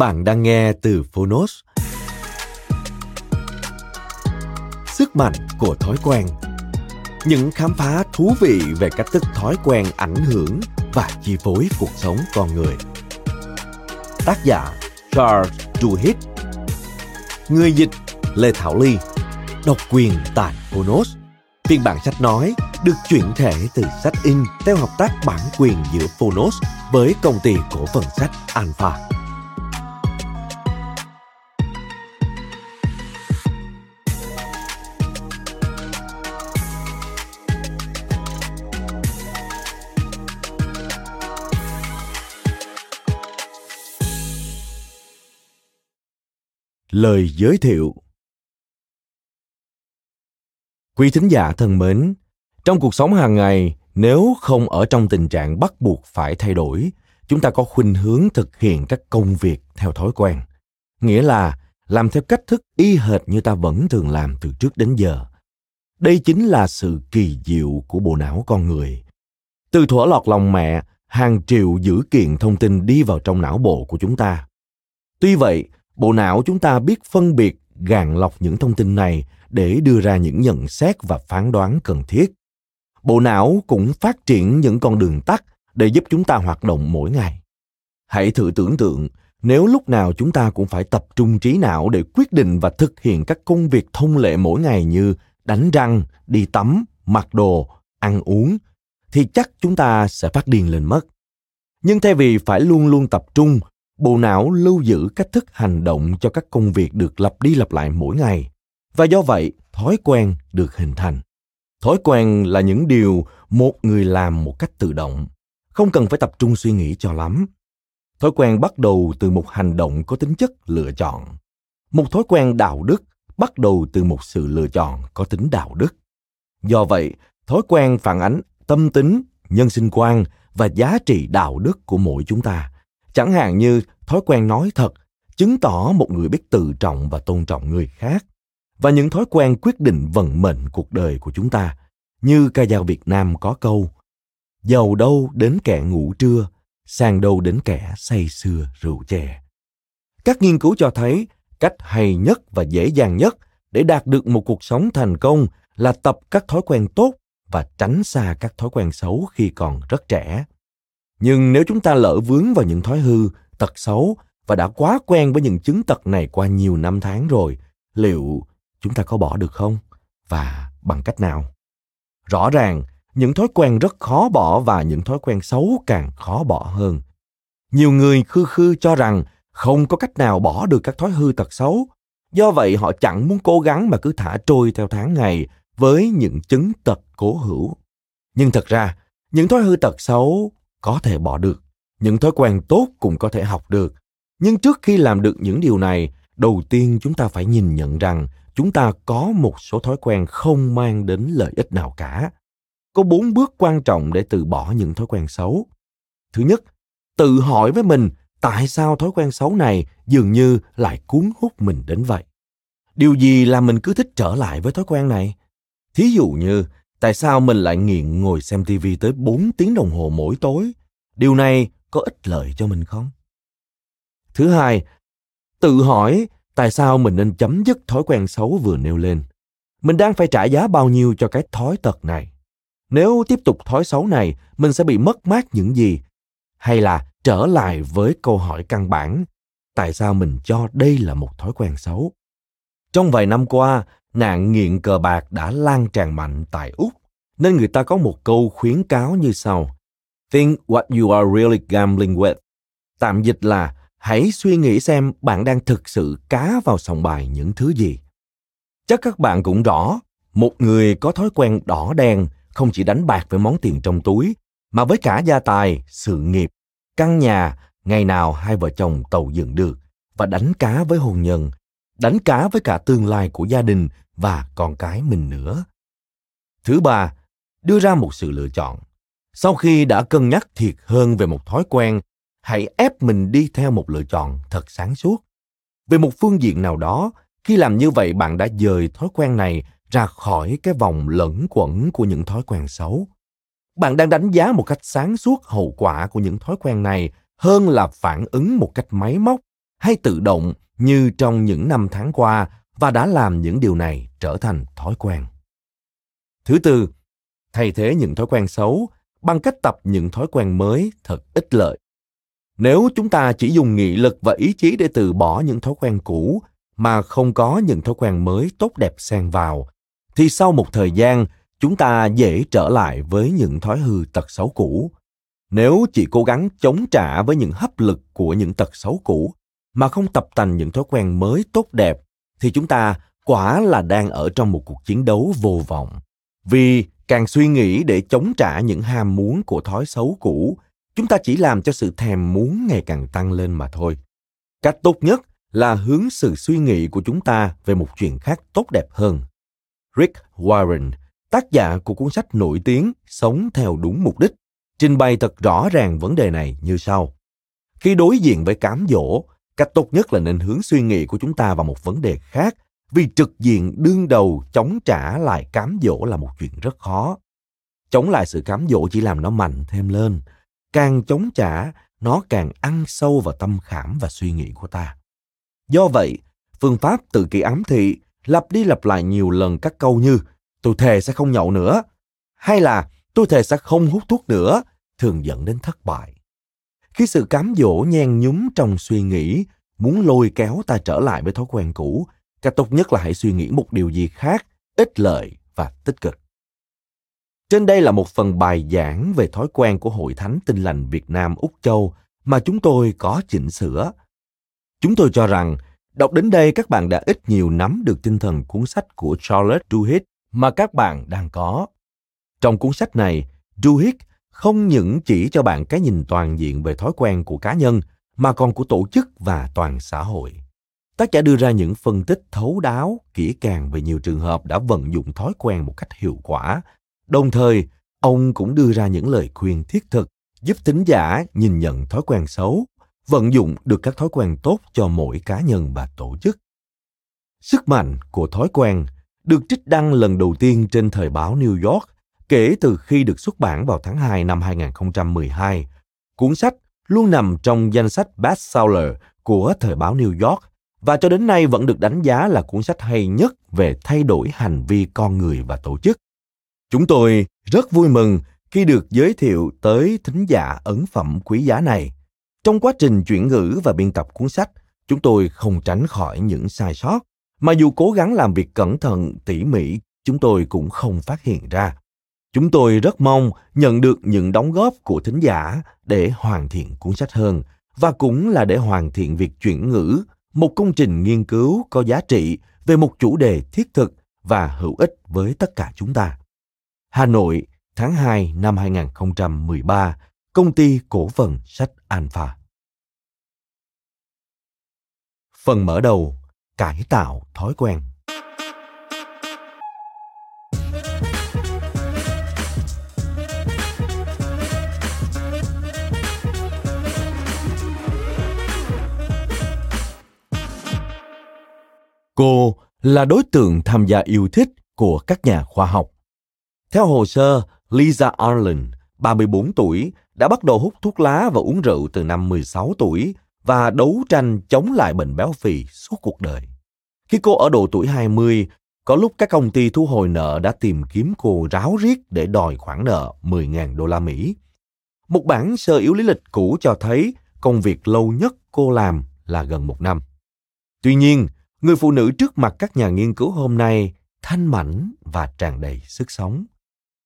Bạn đang nghe từ Phonos. Sức mạnh của thói quen Những khám phá thú vị về cách thức thói quen ảnh hưởng và chi phối cuộc sống con người. Tác giả Charles Duhigg Người dịch Lê Thảo Ly Độc quyền tại Phonos Phiên bản sách nói được chuyển thể từ sách in theo hợp tác bản quyền giữa Phonos với công ty cổ phần sách Alpha. Lời giới thiệu Quý thính giả thân mến, trong cuộc sống hàng ngày, nếu không ở trong tình trạng bắt buộc phải thay đổi, chúng ta có khuynh hướng thực hiện các công việc theo thói quen. Nghĩa là làm theo cách thức y hệt như ta vẫn thường làm từ trước đến giờ. Đây chính là sự kỳ diệu của bộ não con người. Từ thuở lọt lòng mẹ, hàng triệu dữ kiện thông tin đi vào trong não bộ của chúng ta. Tuy vậy, bộ não chúng ta biết phân biệt gạn lọc những thông tin này để đưa ra những nhận xét và phán đoán cần thiết. Bộ não cũng phát triển những con đường tắt để giúp chúng ta hoạt động mỗi ngày. Hãy thử tưởng tượng, nếu lúc nào chúng ta cũng phải tập trung trí não để quyết định và thực hiện các công việc thông lệ mỗi ngày như đánh răng, đi tắm, mặc đồ, ăn uống, thì chắc chúng ta sẽ phát điên lên mất. Nhưng thay vì phải luôn luôn tập trung bộ não lưu giữ cách thức hành động cho các công việc được lặp đi lặp lại mỗi ngày. Và do vậy, thói quen được hình thành. Thói quen là những điều một người làm một cách tự động. Không cần phải tập trung suy nghĩ cho lắm. Thói quen bắt đầu từ một hành động có tính chất lựa chọn. Một thói quen đạo đức bắt đầu từ một sự lựa chọn có tính đạo đức. Do vậy, thói quen phản ánh tâm tính, nhân sinh quan và giá trị đạo đức của mỗi chúng ta chẳng hạn như thói quen nói thật chứng tỏ một người biết tự trọng và tôn trọng người khác. Và những thói quen quyết định vận mệnh cuộc đời của chúng ta, như ca dao việt nam có câu, giàu đâu đến kẻ ngủ trưa, sang đâu đến kẻ say sưa rượu chè. Các nghiên cứu cho thấy cách hay nhất và dễ dàng nhất để đạt được một cuộc sống thành công là tập các thói quen tốt và tránh xa các thói quen xấu khi còn rất trẻ nhưng nếu chúng ta lỡ vướng vào những thói hư, tật xấu và đã quá quen với những chứng tật này qua nhiều năm tháng rồi, liệu chúng ta có bỏ được không? Và bằng cách nào? Rõ ràng, những thói quen rất khó bỏ và những thói quen xấu càng khó bỏ hơn. Nhiều người khư khư cho rằng không có cách nào bỏ được các thói hư tật xấu. Do vậy, họ chẳng muốn cố gắng mà cứ thả trôi theo tháng ngày với những chứng tật cố hữu. Nhưng thật ra, những thói hư tật xấu có thể bỏ được. Những thói quen tốt cũng có thể học được. Nhưng trước khi làm được những điều này, đầu tiên chúng ta phải nhìn nhận rằng chúng ta có một số thói quen không mang đến lợi ích nào cả. Có bốn bước quan trọng để từ bỏ những thói quen xấu. Thứ nhất, tự hỏi với mình tại sao thói quen xấu này dường như lại cuốn hút mình đến vậy. Điều gì làm mình cứ thích trở lại với thói quen này? Thí dụ như tại sao mình lại nghiện ngồi xem tv tới 4 tiếng đồng hồ mỗi tối? Điều này có ích lợi cho mình không? Thứ hai, tự hỏi tại sao mình nên chấm dứt thói quen xấu vừa nêu lên. Mình đang phải trả giá bao nhiêu cho cái thói tật này? Nếu tiếp tục thói xấu này, mình sẽ bị mất mát những gì? Hay là trở lại với câu hỏi căn bản, tại sao mình cho đây là một thói quen xấu? Trong vài năm qua nạn nghiện cờ bạc đã lan tràn mạnh tại úc, nên người ta có một câu khuyến cáo như sau. Think what you are really gambling with. Tạm dịch là, hãy suy nghĩ xem bạn đang thực sự cá vào sòng bài những thứ gì. Chắc các bạn cũng rõ, một người có thói quen đỏ đen không chỉ đánh bạc với món tiền trong túi, mà với cả gia tài, sự nghiệp, căn nhà, ngày nào hai vợ chồng tàu dựng được và đánh cá với hôn nhân đánh cá với cả tương lai của gia đình và con cái mình nữa. Thứ ba, đưa ra một sự lựa chọn. Sau khi đã cân nhắc thiệt hơn về một thói quen, hãy ép mình đi theo một lựa chọn thật sáng suốt. Về một phương diện nào đó, khi làm như vậy bạn đã dời thói quen này ra khỏi cái vòng lẫn quẩn của những thói quen xấu. Bạn đang đánh giá một cách sáng suốt hậu quả của những thói quen này hơn là phản ứng một cách máy móc hay tự động như trong những năm tháng qua và đã làm những điều này trở thành thói quen. Thứ tư, thay thế những thói quen xấu bằng cách tập những thói quen mới thật ích lợi. Nếu chúng ta chỉ dùng nghị lực và ý chí để từ bỏ những thói quen cũ mà không có những thói quen mới tốt đẹp xen vào, thì sau một thời gian, chúng ta dễ trở lại với những thói hư tật xấu cũ. Nếu chỉ cố gắng chống trả với những hấp lực của những tật xấu cũ mà không tập tành những thói quen mới tốt đẹp, thì chúng ta quả là đang ở trong một cuộc chiến đấu vô vọng. Vì càng suy nghĩ để chống trả những ham muốn của thói xấu cũ, chúng ta chỉ làm cho sự thèm muốn ngày càng tăng lên mà thôi. Cách tốt nhất là hướng sự suy nghĩ của chúng ta về một chuyện khác tốt đẹp hơn. Rick warren, tác giả của cuốn sách nổi tiếng sống theo đúng mục đích, trình bày thật rõ ràng vấn đề này như sau. Khi đối diện với cám dỗ cách tốt nhất là nên hướng suy nghĩ của chúng ta vào một vấn đề khác, vì trực diện đương đầu chống trả lại cám dỗ là một chuyện rất khó. Chống lại sự cám dỗ chỉ làm nó mạnh thêm lên. Càng chống trả, nó càng ăn sâu vào tâm khảm và suy nghĩ của ta. Do vậy, phương pháp tự kỷ ám thị, lặp đi lặp lại nhiều lần các câu như, tôi thề sẽ không nhậu nữa, hay là, tôi thề sẽ không hút thuốc nữa, thường dẫn đến thất bại khi sự cám dỗ nhen nhúm trong suy nghĩ muốn lôi kéo ta trở lại với thói quen cũ cách tốt nhất là hãy suy nghĩ một điều gì khác ích lợi và tích cực trên đây là một phần bài giảng về thói quen của Hội Thánh Tinh lành Việt Nam Úc Châu mà chúng tôi có chỉnh sửa. Chúng tôi cho rằng đọc đến đây các bạn đã ít nhiều nắm được tinh thần cuốn sách của Charlotte Duhigg mà các bạn đang có. Trong cuốn sách này, Duhigg không những chỉ cho bạn cái nhìn toàn diện về thói quen của cá nhân mà còn của tổ chức và toàn xã hội. Tác giả đưa ra những phân tích thấu đáo, kỹ càng về nhiều trường hợp đã vận dụng thói quen một cách hiệu quả. Đồng thời, ông cũng đưa ra những lời khuyên thiết thực giúp thính giả nhìn nhận thói quen xấu, vận dụng được các thói quen tốt cho mỗi cá nhân và tổ chức. Sức mạnh của thói quen được trích đăng lần đầu tiên trên thời báo New York kể từ khi được xuất bản vào tháng 2 năm 2012. Cuốn sách luôn nằm trong danh sách bestseller của thời báo New York và cho đến nay vẫn được đánh giá là cuốn sách hay nhất về thay đổi hành vi con người và tổ chức. Chúng tôi rất vui mừng khi được giới thiệu tới thính giả ấn phẩm quý giá này. Trong quá trình chuyển ngữ và biên tập cuốn sách, chúng tôi không tránh khỏi những sai sót, mà dù cố gắng làm việc cẩn thận, tỉ mỉ, chúng tôi cũng không phát hiện ra. Chúng tôi rất mong nhận được những đóng góp của thính giả để hoàn thiện cuốn sách hơn và cũng là để hoàn thiện việc chuyển ngữ, một công trình nghiên cứu có giá trị về một chủ đề thiết thực và hữu ích với tất cả chúng ta. Hà Nội, tháng 2 năm 2013, công ty cổ phần sách Alpha. Phần mở đầu, cải tạo thói quen. Cô là đối tượng tham gia yêu thích của các nhà khoa học. Theo hồ sơ, Lisa Arlen, 34 tuổi, đã bắt đầu hút thuốc lá và uống rượu từ năm 16 tuổi và đấu tranh chống lại bệnh béo phì suốt cuộc đời. Khi cô ở độ tuổi 20, có lúc các công ty thu hồi nợ đã tìm kiếm cô ráo riết để đòi khoản nợ 10.000 đô la Mỹ. Một bản sơ yếu lý lịch cũ cho thấy công việc lâu nhất cô làm là gần một năm. Tuy nhiên, người phụ nữ trước mặt các nhà nghiên cứu hôm nay thanh mảnh và tràn đầy sức sống.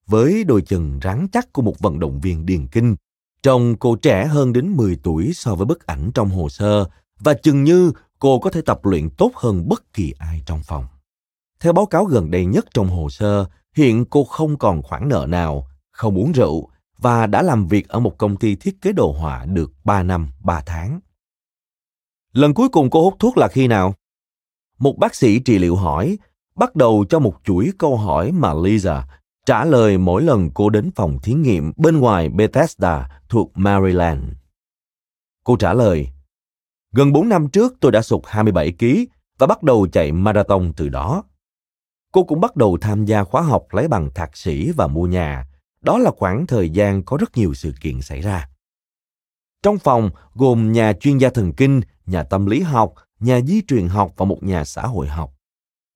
Với đôi chân rắn chắc của một vận động viên điền kinh, trông cô trẻ hơn đến 10 tuổi so với bức ảnh trong hồ sơ và chừng như cô có thể tập luyện tốt hơn bất kỳ ai trong phòng. Theo báo cáo gần đây nhất trong hồ sơ, hiện cô không còn khoản nợ nào, không uống rượu và đã làm việc ở một công ty thiết kế đồ họa được 3 năm 3 tháng. Lần cuối cùng cô hút thuốc là khi nào? Một bác sĩ trị liệu hỏi, bắt đầu cho một chuỗi câu hỏi mà Lisa trả lời mỗi lần cô đến phòng thí nghiệm bên ngoài Bethesda thuộc Maryland. Cô trả lời, gần 4 năm trước tôi đã sụt 27 kg và bắt đầu chạy marathon từ đó. Cô cũng bắt đầu tham gia khóa học lấy bằng thạc sĩ và mua nhà. Đó là khoảng thời gian có rất nhiều sự kiện xảy ra. Trong phòng gồm nhà chuyên gia thần kinh, nhà tâm lý học, nhà di truyền học và một nhà xã hội học.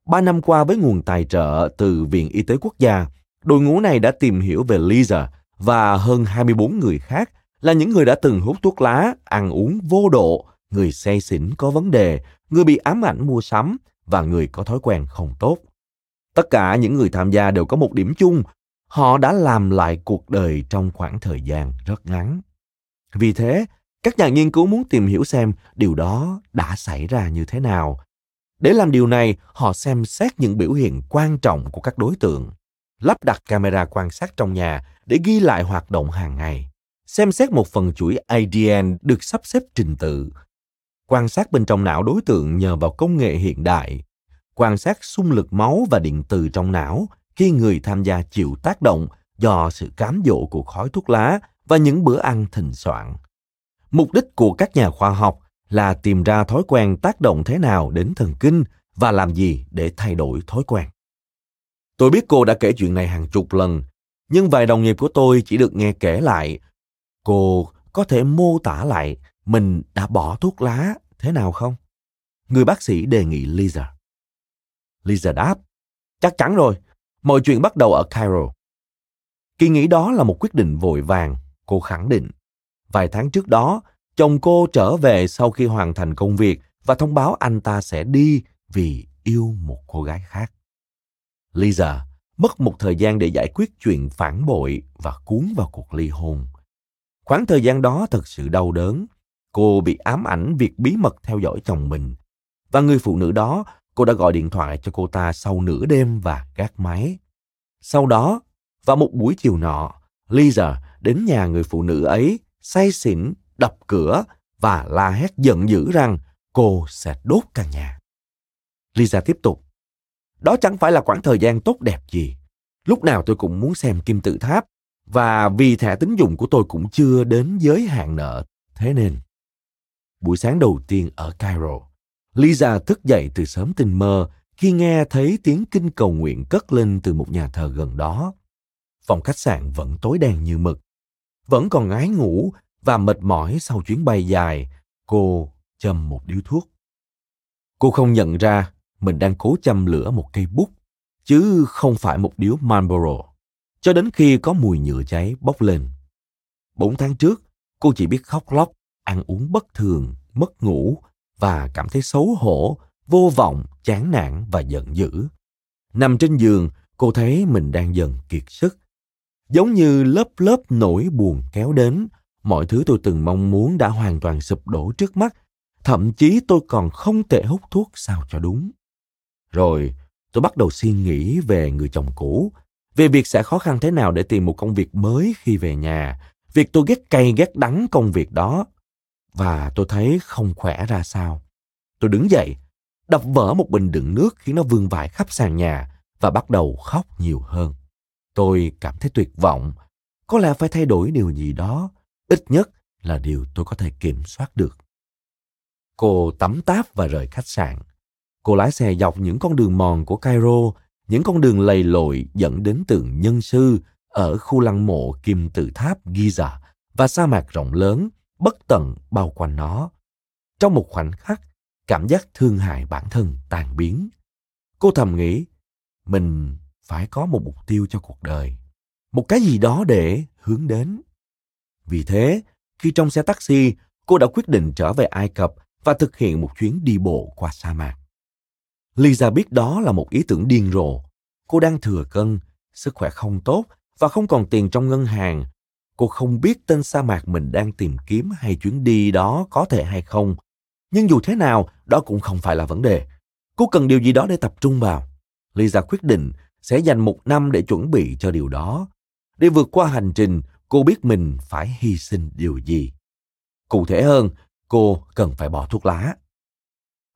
Ba năm qua với nguồn tài trợ từ Viện Y tế Quốc gia, đội ngũ này đã tìm hiểu về Lisa và hơn 24 người khác là những người đã từng hút thuốc lá, ăn uống vô độ, người say xỉn có vấn đề, người bị ám ảnh mua sắm và người có thói quen không tốt. Tất cả những người tham gia đều có một điểm chung, họ đã làm lại cuộc đời trong khoảng thời gian rất ngắn. Vì thế, các nhà nghiên cứu muốn tìm hiểu xem điều đó đã xảy ra như thế nào. Để làm điều này, họ xem xét những biểu hiện quan trọng của các đối tượng, lắp đặt camera quan sát trong nhà để ghi lại hoạt động hàng ngày, xem xét một phần chuỗi ADN được sắp xếp trình tự, quan sát bên trong não đối tượng nhờ vào công nghệ hiện đại, quan sát xung lực máu và điện từ trong não khi người tham gia chịu tác động do sự cám dỗ của khói thuốc lá và những bữa ăn thịnh soạn. Mục đích của các nhà khoa học là tìm ra thói quen tác động thế nào đến thần kinh và làm gì để thay đổi thói quen. Tôi biết cô đã kể chuyện này hàng chục lần, nhưng vài đồng nghiệp của tôi chỉ được nghe kể lại. Cô có thể mô tả lại mình đã bỏ thuốc lá thế nào không? Người bác sĩ đề nghị Lisa. Lisa đáp, chắc chắn rồi, mọi chuyện bắt đầu ở Cairo. Kỳ nghĩ đó là một quyết định vội vàng, cô khẳng định. Vài tháng trước đó, chồng cô trở về sau khi hoàn thành công việc và thông báo anh ta sẽ đi vì yêu một cô gái khác. Lisa mất một thời gian để giải quyết chuyện phản bội và cuốn vào cuộc ly hôn. Khoảng thời gian đó thật sự đau đớn. Cô bị ám ảnh việc bí mật theo dõi chồng mình. Và người phụ nữ đó, cô đã gọi điện thoại cho cô ta sau nửa đêm và gác máy. Sau đó, vào một buổi chiều nọ, Lisa đến nhà người phụ nữ ấy, say xỉn, đập cửa và la hét giận dữ rằng cô sẽ đốt căn nhà. Lisa tiếp tục. Đó chẳng phải là khoảng thời gian tốt đẹp gì. Lúc nào tôi cũng muốn xem kim tự tháp và vì thẻ tín dụng của tôi cũng chưa đến giới hạn nợ. Thế nên, buổi sáng đầu tiên ở Cairo, Lisa thức dậy từ sớm tinh mơ khi nghe thấy tiếng kinh cầu nguyện cất lên từ một nhà thờ gần đó. Phòng khách sạn vẫn tối đen như mực. Vẫn còn ngái ngủ và mệt mỏi sau chuyến bay dài, cô châm một điếu thuốc. Cô không nhận ra mình đang cố châm lửa một cây bút, chứ không phải một điếu Marlboro, cho đến khi có mùi nhựa cháy bốc lên. Bốn tháng trước, cô chỉ biết khóc lóc, ăn uống bất thường, mất ngủ và cảm thấy xấu hổ, vô vọng, chán nản và giận dữ. Nằm trên giường, cô thấy mình đang dần kiệt sức. Giống như lớp lớp nỗi buồn kéo đến, mọi thứ tôi từng mong muốn đã hoàn toàn sụp đổ trước mắt, thậm chí tôi còn không thể hút thuốc sao cho đúng. Rồi, tôi bắt đầu suy nghĩ về người chồng cũ, về việc sẽ khó khăn thế nào để tìm một công việc mới khi về nhà, việc tôi ghét cay ghét đắng công việc đó. Và tôi thấy không khỏe ra sao. Tôi đứng dậy, đập vỡ một bình đựng nước khiến nó vương vãi khắp sàn nhà và bắt đầu khóc nhiều hơn. Tôi cảm thấy tuyệt vọng. Có lẽ phải thay đổi điều gì đó, ít nhất là điều tôi có thể kiểm soát được. Cô tắm táp và rời khách sạn. Cô lái xe dọc những con đường mòn của Cairo, những con đường lầy lội dẫn đến tượng nhân sư ở khu lăng mộ kim tự tháp Giza và sa mạc rộng lớn, bất tận bao quanh nó. Trong một khoảnh khắc, cảm giác thương hại bản thân tan biến. Cô thầm nghĩ, mình phải có một mục tiêu cho cuộc đời, một cái gì đó để hướng đến. Vì thế, khi trong xe taxi, cô đã quyết định trở về ai cập và thực hiện một chuyến đi bộ qua sa mạc. Lisa biết đó là một ý tưởng điên rồ. Cô đang thừa cân, sức khỏe không tốt và không còn tiền trong ngân hàng. Cô không biết tên sa mạc mình đang tìm kiếm hay chuyến đi đó có thể hay không. Nhưng dù thế nào, đó cũng không phải là vấn đề. Cô cần điều gì đó để tập trung vào. Lisa quyết định sẽ dành một năm để chuẩn bị cho điều đó. Để vượt qua hành trình, cô biết mình phải hy sinh điều gì. Cụ thể hơn, cô cần phải bỏ thuốc lá.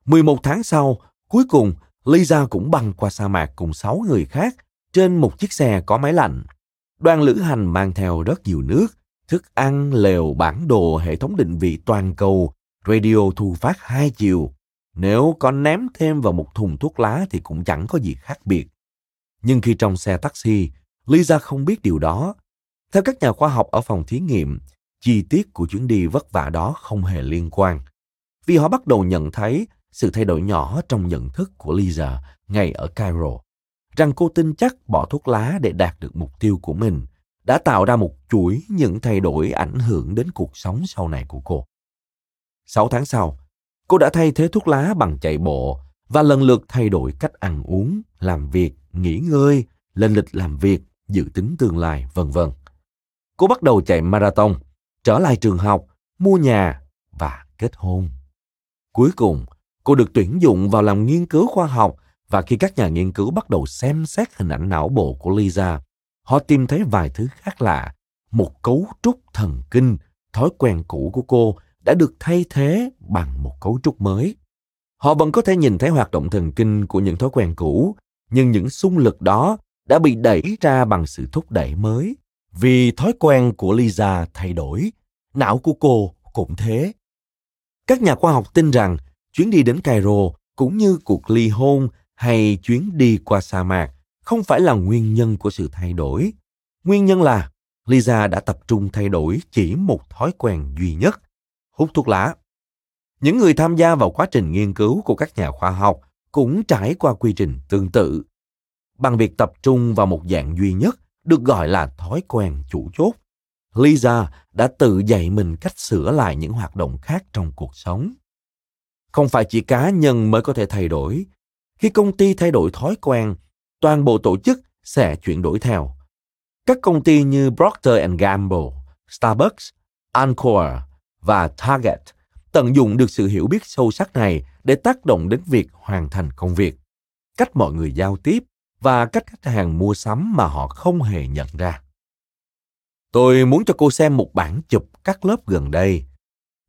11 tháng sau, cuối cùng, lisa cũng băng qua sa mạc cùng 6 người khác trên một chiếc xe có máy lạnh. Đoàn lữ hành mang theo rất nhiều nước, thức ăn, lều, bản đồ, hệ thống định vị toàn cầu, radio thu phát hai chiều. Nếu có ném thêm vào một thùng thuốc lá thì cũng chẳng có gì khác biệt nhưng khi trong xe taxi lisa không biết điều đó theo các nhà khoa học ở phòng thí nghiệm chi tiết của chuyến đi vất vả đó không hề liên quan vì họ bắt đầu nhận thấy sự thay đổi nhỏ trong nhận thức của lisa ngay ở cairo rằng cô tin chắc bỏ thuốc lá để đạt được mục tiêu của mình đã tạo ra một chuỗi những thay đổi ảnh hưởng đến cuộc sống sau này của cô. Sáu tháng sau, cô đã thay thế thuốc lá bằng chạy bộ và lần lượt thay đổi cách ăn uống, làm việc, nghỉ ngơi, lên lịch làm việc, dự tính tương lai, vân vân. Cô bắt đầu chạy marathon, trở lại trường học, mua nhà và kết hôn. Cuối cùng, cô được tuyển dụng vào làm nghiên cứu khoa học và khi các nhà nghiên cứu bắt đầu xem xét hình ảnh não bộ của Lisa, họ tìm thấy vài thứ khác lạ. Một cấu trúc thần kinh, thói quen cũ của cô đã được thay thế bằng một cấu trúc mới. Họ vẫn có thể nhìn thấy hoạt động thần kinh của những thói quen cũ, nhưng những xung lực đó đã bị đẩy ra bằng sự thúc đẩy mới. Vì thói quen của Lisa thay đổi, não của cô cũng thế. Các nhà khoa học tin rằng chuyến đi đến Cairo cũng như cuộc ly hôn hay chuyến đi qua sa mạc không phải là nguyên nhân của sự thay đổi. Nguyên nhân là Lisa đã tập trung thay đổi chỉ một thói quen duy nhất, hút thuốc lá. Những người tham gia vào quá trình nghiên cứu của các nhà khoa học cũng trải qua quy trình tương tự. Bằng việc tập trung vào một dạng duy nhất được gọi là thói quen chủ chốt, Lisa đã tự dạy mình cách sửa lại những hoạt động khác trong cuộc sống. Không phải chỉ cá nhân mới có thể thay đổi, khi công ty thay đổi thói quen, toàn bộ tổ chức sẽ chuyển đổi theo. Các công ty như Procter Gamble, Starbucks, Encore và Target tận dụng được sự hiểu biết sâu sắc này để tác động đến việc hoàn thành công việc, cách mọi người giao tiếp và cách khách hàng mua sắm mà họ không hề nhận ra. Tôi muốn cho cô xem một bản chụp các lớp gần đây.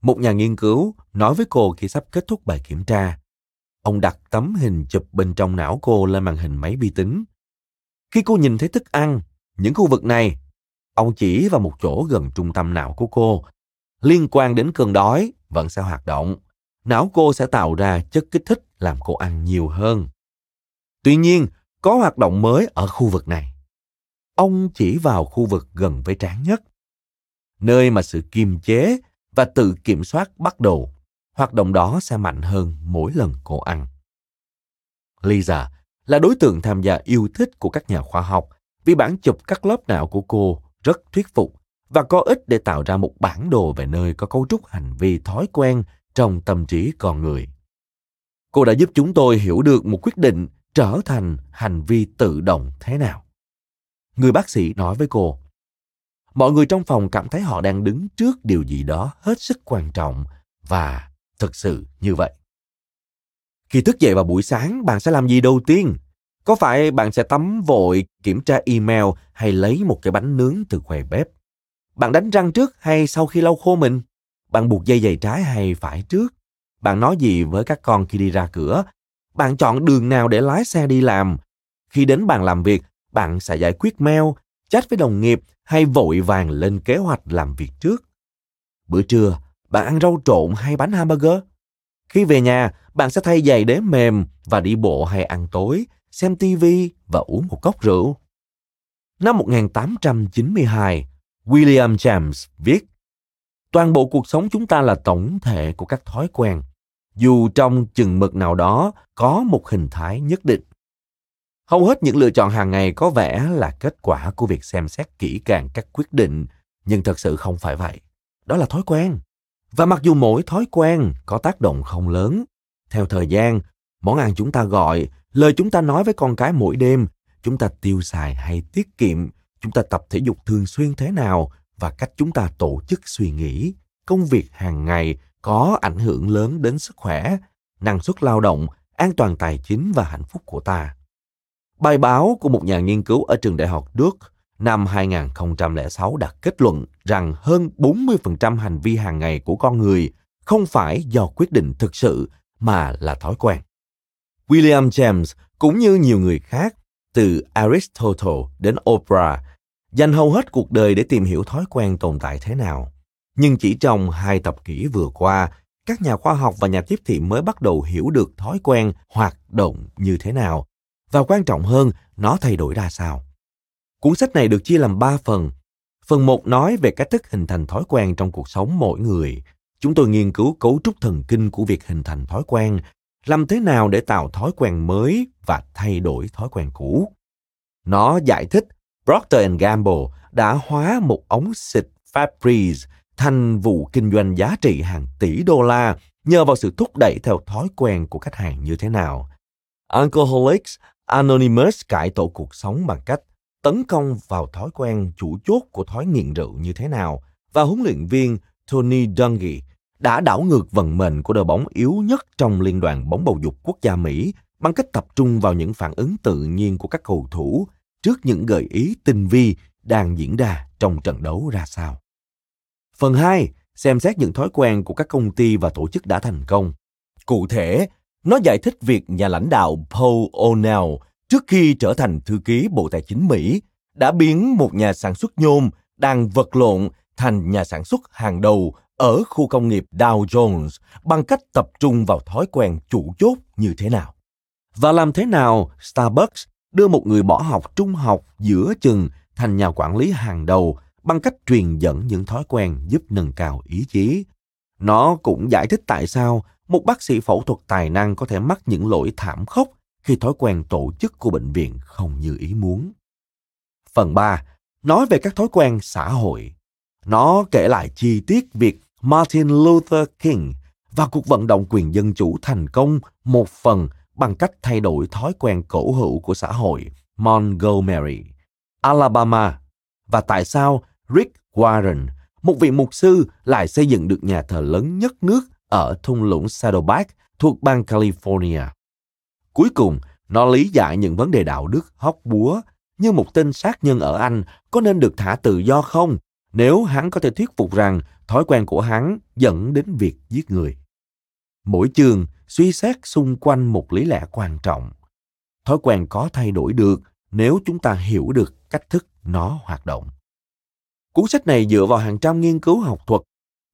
Một nhà nghiên cứu nói với cô khi sắp kết thúc bài kiểm tra Ông đặt tấm hình chụp bên trong não cô lên màn hình máy vi tính. Khi cô nhìn thấy thức ăn, những khu vực này, ông chỉ vào một chỗ gần trung tâm não của cô, liên quan đến cơn đói vẫn sẽ hoạt động. Não cô sẽ tạo ra chất kích thích làm cô ăn nhiều hơn. Tuy nhiên, có hoạt động mới ở khu vực này. Ông chỉ vào khu vực gần với trán nhất, nơi mà sự kiềm chế và tự kiểm soát bắt đầu hoạt động đó sẽ mạnh hơn mỗi lần cô ăn. Lisa là đối tượng tham gia yêu thích của các nhà khoa học vì bản chụp các lớp não của cô rất thuyết phục và có ích để tạo ra một bản đồ về nơi có cấu trúc hành vi thói quen trong tâm trí con người. Cô đã giúp chúng tôi hiểu được một quyết định trở thành hành vi tự động thế nào. Người bác sĩ nói với cô, mọi người trong phòng cảm thấy họ đang đứng trước điều gì đó hết sức quan trọng và thực sự như vậy. Khi thức dậy vào buổi sáng, bạn sẽ làm gì đầu tiên? Có phải bạn sẽ tắm vội, kiểm tra email hay lấy một cái bánh nướng từ quầy bếp? Bạn đánh răng trước hay sau khi lau khô mình? Bạn buộc dây giày trái hay phải trước? Bạn nói gì với các con khi đi ra cửa? Bạn chọn đường nào để lái xe đi làm? Khi đến bàn làm việc, bạn sẽ giải quyết mail, chat với đồng nghiệp hay vội vàng lên kế hoạch làm việc trước? Bữa trưa, bạn ăn rau trộn hay bánh hamburger? Khi về nhà, bạn sẽ thay giày đế mềm và đi bộ hay ăn tối, xem tivi và uống một cốc rượu. Năm 1892, William James viết Toàn bộ cuộc sống chúng ta là tổng thể của các thói quen, dù trong chừng mực nào đó có một hình thái nhất định. Hầu hết những lựa chọn hàng ngày có vẻ là kết quả của việc xem xét kỹ càng các quyết định, nhưng thật sự không phải vậy. Đó là thói quen. Và mặc dù mỗi thói quen có tác động không lớn, theo thời gian, món ăn chúng ta gọi, lời chúng ta nói với con cái mỗi đêm, chúng ta tiêu xài hay tiết kiệm, chúng ta tập thể dục thường xuyên thế nào và cách chúng ta tổ chức suy nghĩ, công việc hàng ngày có ảnh hưởng lớn đến sức khỏe, năng suất lao động, an toàn tài chính và hạnh phúc của ta. Bài báo của một nhà nghiên cứu ở trường đại học Duke năm 2006 đã kết luận rằng hơn 40% hành vi hàng ngày của con người không phải do quyết định thực sự mà là thói quen. William James cũng như nhiều người khác từ Aristotle đến Oprah dành hầu hết cuộc đời để tìm hiểu thói quen tồn tại thế nào. Nhưng chỉ trong hai thập kỷ vừa qua, các nhà khoa học và nhà tiếp thị mới bắt đầu hiểu được thói quen hoạt động như thế nào và quan trọng hơn, nó thay đổi ra sao. Cuốn sách này được chia làm ba phần. Phần một nói về cách thức hình thành thói quen trong cuộc sống mỗi người. Chúng tôi nghiên cứu cấu trúc thần kinh của việc hình thành thói quen, làm thế nào để tạo thói quen mới và thay đổi thói quen cũ. Nó giải thích Procter Gamble đã hóa một ống xịt Febreze thành vụ kinh doanh giá trị hàng tỷ đô la nhờ vào sự thúc đẩy theo thói quen của khách hàng như thế nào. Alcoholics Anonymous cải tổ cuộc sống bằng cách tấn công vào thói quen chủ chốt của thói nghiện rượu như thế nào và huấn luyện viên Tony Dungy đã đảo ngược vận mệnh của đội bóng yếu nhất trong liên đoàn bóng bầu dục quốc gia Mỹ bằng cách tập trung vào những phản ứng tự nhiên của các cầu thủ trước những gợi ý tinh vi đang diễn ra trong trận đấu ra sao. Phần 2, xem xét những thói quen của các công ty và tổ chức đã thành công. Cụ thể, nó giải thích việc nhà lãnh đạo Paul O'Neill trước khi trở thành thư ký Bộ Tài chính Mỹ đã biến một nhà sản xuất nhôm đang vật lộn thành nhà sản xuất hàng đầu ở khu công nghiệp Dow Jones bằng cách tập trung vào thói quen chủ chốt như thế nào. Và làm thế nào Starbucks đưa một người bỏ học trung học giữa chừng thành nhà quản lý hàng đầu bằng cách truyền dẫn những thói quen giúp nâng cao ý chí. Nó cũng giải thích tại sao một bác sĩ phẫu thuật tài năng có thể mắc những lỗi thảm khốc khi thói quen tổ chức của bệnh viện không như ý muốn. Phần 3. Nói về các thói quen xã hội. Nó kể lại chi tiết việc Martin Luther King và cuộc vận động quyền dân chủ thành công một phần bằng cách thay đổi thói quen cổ hữu của xã hội Montgomery, Alabama và tại sao Rick Warren, một vị mục sư lại xây dựng được nhà thờ lớn nhất nước ở thung lũng Saddleback thuộc bang California. Cuối cùng, nó lý giải những vấn đề đạo đức hóc búa như một tên sát nhân ở Anh có nên được thả tự do không nếu hắn có thể thuyết phục rằng thói quen của hắn dẫn đến việc giết người. Mỗi chương suy xét xung quanh một lý lẽ quan trọng. Thói quen có thay đổi được nếu chúng ta hiểu được cách thức nó hoạt động. Cuốn sách này dựa vào hàng trăm nghiên cứu học thuật,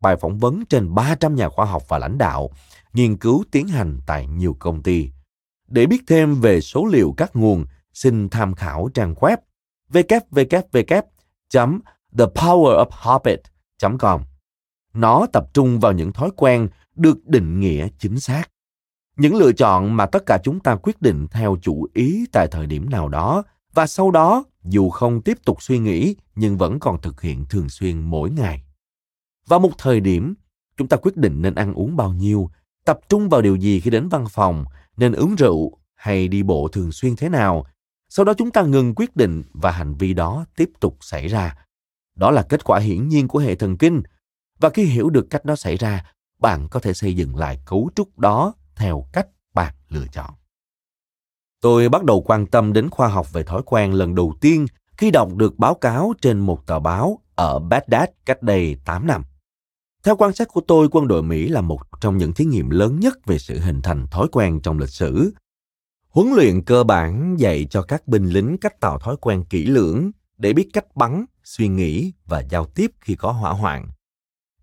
bài phỏng vấn trên 300 nhà khoa học và lãnh đạo, nghiên cứu tiến hành tại nhiều công ty. Để biết thêm về số liệu các nguồn, xin tham khảo trang web www.thepowerofhabit.com. Nó tập trung vào những thói quen được định nghĩa chính xác. Những lựa chọn mà tất cả chúng ta quyết định theo chủ ý tại thời điểm nào đó và sau đó dù không tiếp tục suy nghĩ nhưng vẫn còn thực hiện thường xuyên mỗi ngày. và một thời điểm, chúng ta quyết định nên ăn uống bao nhiêu, tập trung vào điều gì khi đến văn phòng, nên uống rượu hay đi bộ thường xuyên thế nào. Sau đó chúng ta ngừng quyết định và hành vi đó tiếp tục xảy ra. Đó là kết quả hiển nhiên của hệ thần kinh. Và khi hiểu được cách nó xảy ra, bạn có thể xây dựng lại cấu trúc đó theo cách bạn lựa chọn. Tôi bắt đầu quan tâm đến khoa học về thói quen lần đầu tiên khi đọc được báo cáo trên một tờ báo ở Baghdad cách đây 8 năm. Theo quan sát của tôi, quân đội Mỹ là một trong những thí nghiệm lớn nhất về sự hình thành thói quen trong lịch sử. Huấn luyện cơ bản dạy cho các binh lính cách tạo thói quen kỹ lưỡng để biết cách bắn, suy nghĩ và giao tiếp khi có hỏa hoạn.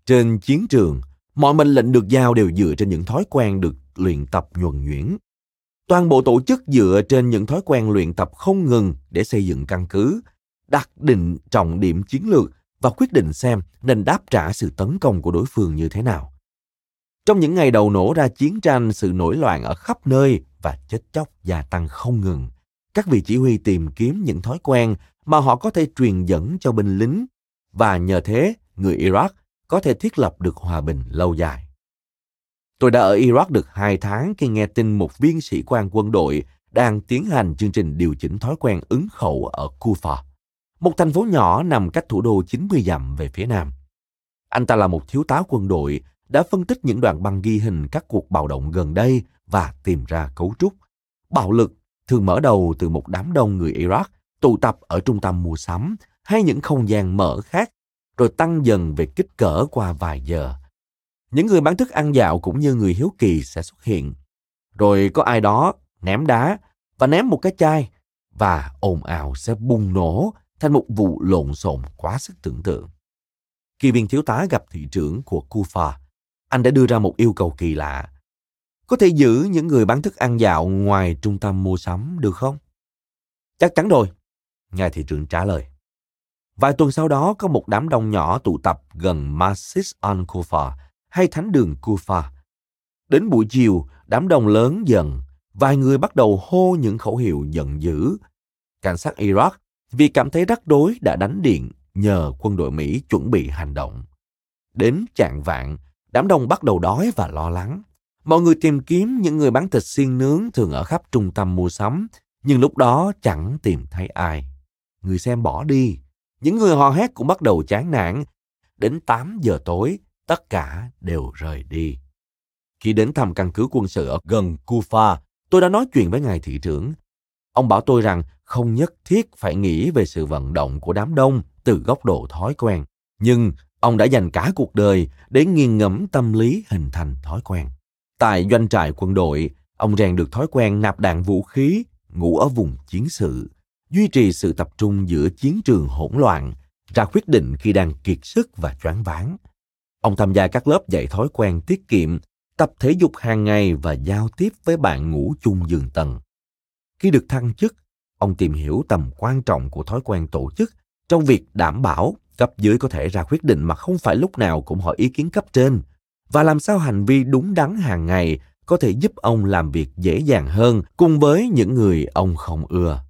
Trên chiến trường, mọi mệnh lệnh được giao đều dựa trên những thói quen được luyện tập nhuần nhuyễn. Toàn bộ tổ chức dựa trên những thói quen luyện tập không ngừng để xây dựng căn cứ, đặt định trọng điểm chiến lược và quyết định xem nên đáp trả sự tấn công của đối phương như thế nào. Trong những ngày đầu nổ ra chiến tranh, sự nổi loạn ở khắp nơi và chết chóc gia tăng không ngừng. các vị chỉ huy tìm kiếm những thói quen mà họ có thể truyền dẫn cho binh lính và nhờ thế người Iraq có thể thiết lập được hòa bình lâu dài. Tôi đã ở Iraq được hai tháng khi nghe tin một viên sĩ quan quân đội đang tiến hành chương trình điều chỉnh thói quen ứng khẩu ở Kufa, một thành phố nhỏ nằm cách thủ đô 90 dặm về phía nam. Anh ta là một thiếu tá quân đội đã phân tích những đoạn băng ghi hình các cuộc bạo động gần đây và tìm ra cấu trúc. Bạo lực thường mở đầu từ một đám đông người Iraq tụ tập ở trung tâm mua sắm hay những không gian mở khác, rồi tăng dần về kích cỡ qua vài giờ. Những người bán thức ăn dạo cũng như người hiếu kỳ sẽ xuất hiện. Rồi có ai đó ném đá và ném một cái chai và ồn ào sẽ bùng nổ thành một vụ lộn xộn quá sức tưởng tượng. Khi viên thiếu tá gặp thị trưởng của Kufa, anh đã đưa ra một yêu cầu kỳ lạ. Có thể giữ những người bán thức ăn dạo ngoài trung tâm mua sắm được không? Chắc chắn rồi, ngài thị trưởng trả lời. Vài tuần sau đó có một đám đông nhỏ tụ tập gần Masis al-Kufa hay thánh đường Kufa. Đến buổi chiều, đám đông lớn dần, vài người bắt đầu hô những khẩu hiệu giận dữ. Cảnh sát Iraq vì cảm thấy rắc rối đã đánh điện nhờ quân đội Mỹ chuẩn bị hành động. Đến trạng vạn, đám đông bắt đầu đói và lo lắng. Mọi người tìm kiếm những người bán thịt xiên nướng thường ở khắp trung tâm mua sắm, nhưng lúc đó chẳng tìm thấy ai. Người xem bỏ đi. Những người hò hét cũng bắt đầu chán nản. Đến 8 giờ tối, tất cả đều rời đi. Khi đến thăm căn cứ quân sự ở gần Kufa, tôi đã nói chuyện với ngài thị trưởng. Ông bảo tôi rằng không nhất thiết phải nghĩ về sự vận động của đám đông từ góc độ thói quen. Nhưng ông đã dành cả cuộc đời để nghiền ngẫm tâm lý hình thành thói quen. Tại doanh trại quân đội, ông rèn được thói quen nạp đạn vũ khí, ngủ ở vùng chiến sự, duy trì sự tập trung giữa chiến trường hỗn loạn, ra quyết định khi đang kiệt sức và choáng váng. Ông tham gia các lớp dạy thói quen tiết kiệm, tập thể dục hàng ngày và giao tiếp với bạn ngủ chung giường tầng. Khi được thăng chức, ông tìm hiểu tầm quan trọng của thói quen tổ chức trong việc đảm bảo cấp dưới có thể ra quyết định mà không phải lúc nào cũng hỏi ý kiến cấp trên và làm sao hành vi đúng đắn hàng ngày có thể giúp ông làm việc dễ dàng hơn cùng với những người ông không ưa.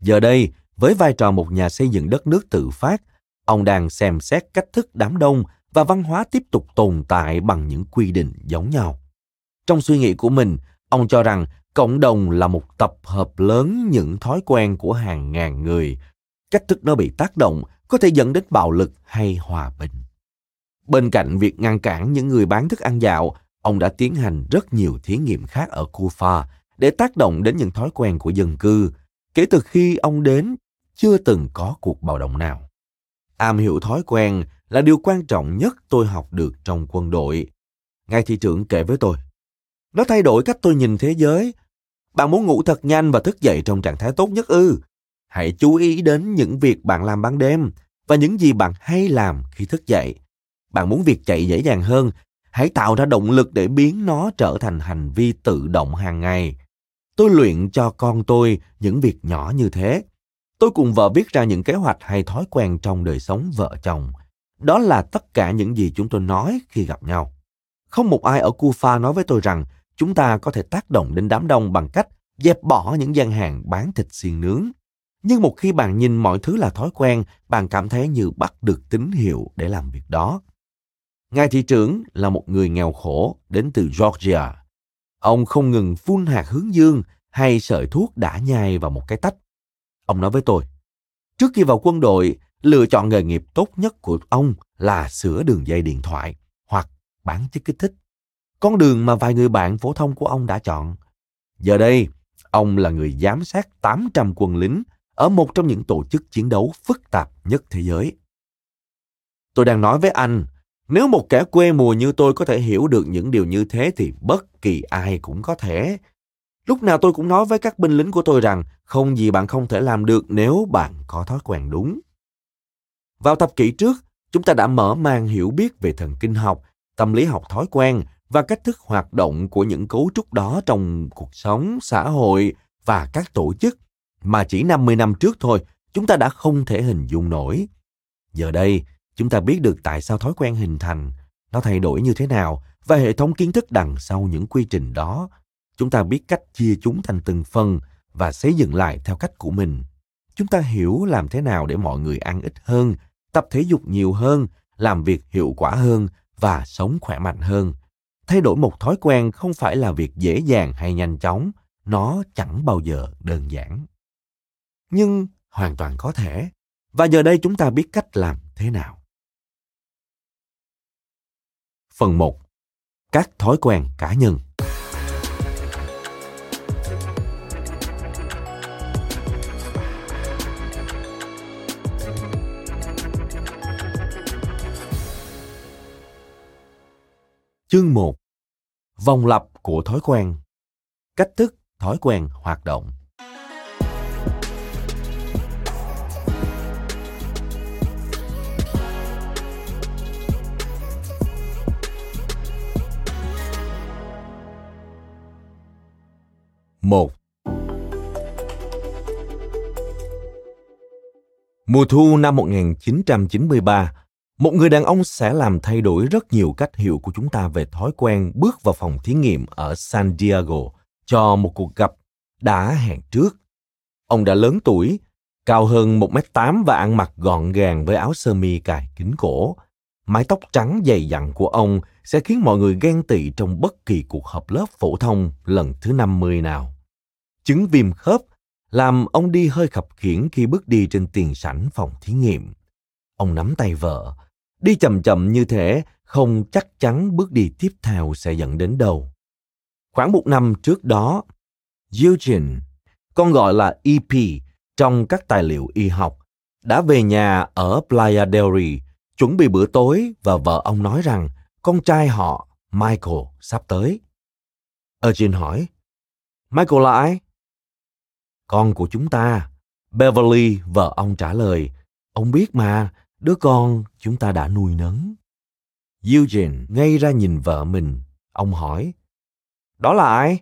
Giờ đây, với vai trò một nhà xây dựng đất nước tự phát, ông đang xem xét cách thức đám đông và văn hóa tiếp tục tồn tại bằng những quy định giống nhau. Trong suy nghĩ của mình, ông cho rằng cộng đồng là một tập hợp lớn những thói quen của hàng ngàn người. Cách thức nó bị tác động có thể dẫn đến bạo lực hay hòa bình. Bên cạnh việc ngăn cản những người bán thức ăn dạo ông đã tiến hành rất nhiều thí nghiệm khác ở kufa để tác động đến những thói quen của dân cư kể từ khi ông đến chưa từng có cuộc bạo động nào. Am hiểu thói quen là điều quan trọng nhất tôi học được trong quân đội ngài thị trưởng kể với tôi nó thay đổi cách tôi nhìn thế giới bạn muốn ngủ thật nhanh và thức dậy trong trạng thái tốt nhất ư? Hãy chú ý đến những việc bạn làm ban đêm và những gì bạn hay làm khi thức dậy. Bạn muốn việc chạy dễ dàng hơn, hãy tạo ra động lực để biến nó trở thành hành vi tự động hàng ngày. Tôi luyện cho con tôi những việc nhỏ như thế. Tôi cùng vợ viết ra những kế hoạch hay thói quen trong đời sống vợ chồng. Đó là tất cả những gì chúng tôi nói khi gặp nhau. Không một ai ở Kufa nói với tôi rằng chúng ta có thể tác động đến đám đông bằng cách dẹp bỏ những gian hàng bán thịt xiên nướng. Nhưng một khi bạn nhìn mọi thứ là thói quen, bạn cảm thấy như bắt được tín hiệu để làm việc đó. Ngài thị trưởng là một người nghèo khổ đến từ Georgia. Ông không ngừng phun hạt hướng dương hay sợi thuốc đã nhai vào một cái tách. Ông nói với tôi, trước khi vào quân đội, lựa chọn nghề nghiệp tốt nhất của ông là sửa đường dây điện thoại hoặc bán chất kích thích con đường mà vài người bạn phổ thông của ông đã chọn. Giờ đây, ông là người giám sát 800 quân lính ở một trong những tổ chức chiến đấu phức tạp nhất thế giới. Tôi đang nói với anh, nếu một kẻ quê mùa như tôi có thể hiểu được những điều như thế thì bất kỳ ai cũng có thể. Lúc nào tôi cũng nói với các binh lính của tôi rằng không gì bạn không thể làm được nếu bạn có thói quen đúng. Vào thập kỷ trước, chúng ta đã mở mang hiểu biết về thần kinh học, tâm lý học thói quen và cách thức hoạt động của những cấu trúc đó trong cuộc sống, xã hội và các tổ chức mà chỉ 50 năm trước thôi chúng ta đã không thể hình dung nổi. Giờ đây, chúng ta biết được tại sao thói quen hình thành, nó thay đổi như thế nào và hệ thống kiến thức đằng sau những quy trình đó. Chúng ta biết cách chia chúng thành từng phần và xây dựng lại theo cách của mình. Chúng ta hiểu làm thế nào để mọi người ăn ít hơn, tập thể dục nhiều hơn, làm việc hiệu quả hơn và sống khỏe mạnh hơn. Thay đổi một thói quen không phải là việc dễ dàng hay nhanh chóng, nó chẳng bao giờ đơn giản. Nhưng hoàn toàn có thể. Và giờ đây chúng ta biết cách làm thế nào. Phần 1. Các thói quen cá nhân. Chương 1. Vòng lặp của thói quen. Cách thức thói quen hoạt động. Một Mùa thu năm 1993, một người đàn ông sẽ làm thay đổi rất nhiều cách hiểu của chúng ta về thói quen bước vào phòng thí nghiệm ở San Diego cho một cuộc gặp đã hẹn trước. Ông đã lớn tuổi, cao hơn 1m8 và ăn mặc gọn gàng với áo sơ mi cài kín cổ. Mái tóc trắng dày dặn của ông sẽ khiến mọi người ghen tị trong bất kỳ cuộc họp lớp phổ thông lần thứ 50 nào. Chứng viêm khớp làm ông đi hơi khập khiễng khi bước đi trên tiền sảnh phòng thí nghiệm. Ông nắm tay vợ, Đi chậm chậm như thế không chắc chắn bước đi tiếp theo sẽ dẫn đến đâu. Khoảng một năm trước đó, Eugene, con gọi là EP trong các tài liệu y học, đã về nhà ở Playa del Rey chuẩn bị bữa tối và vợ ông nói rằng con trai họ, Michael, sắp tới. Eugene hỏi, Michael là ai? Con của chúng ta. Beverly, vợ ông trả lời, ông biết mà, đứa con chúng ta đã nuôi nấng. Eugene ngay ra nhìn vợ mình. Ông hỏi, đó là ai?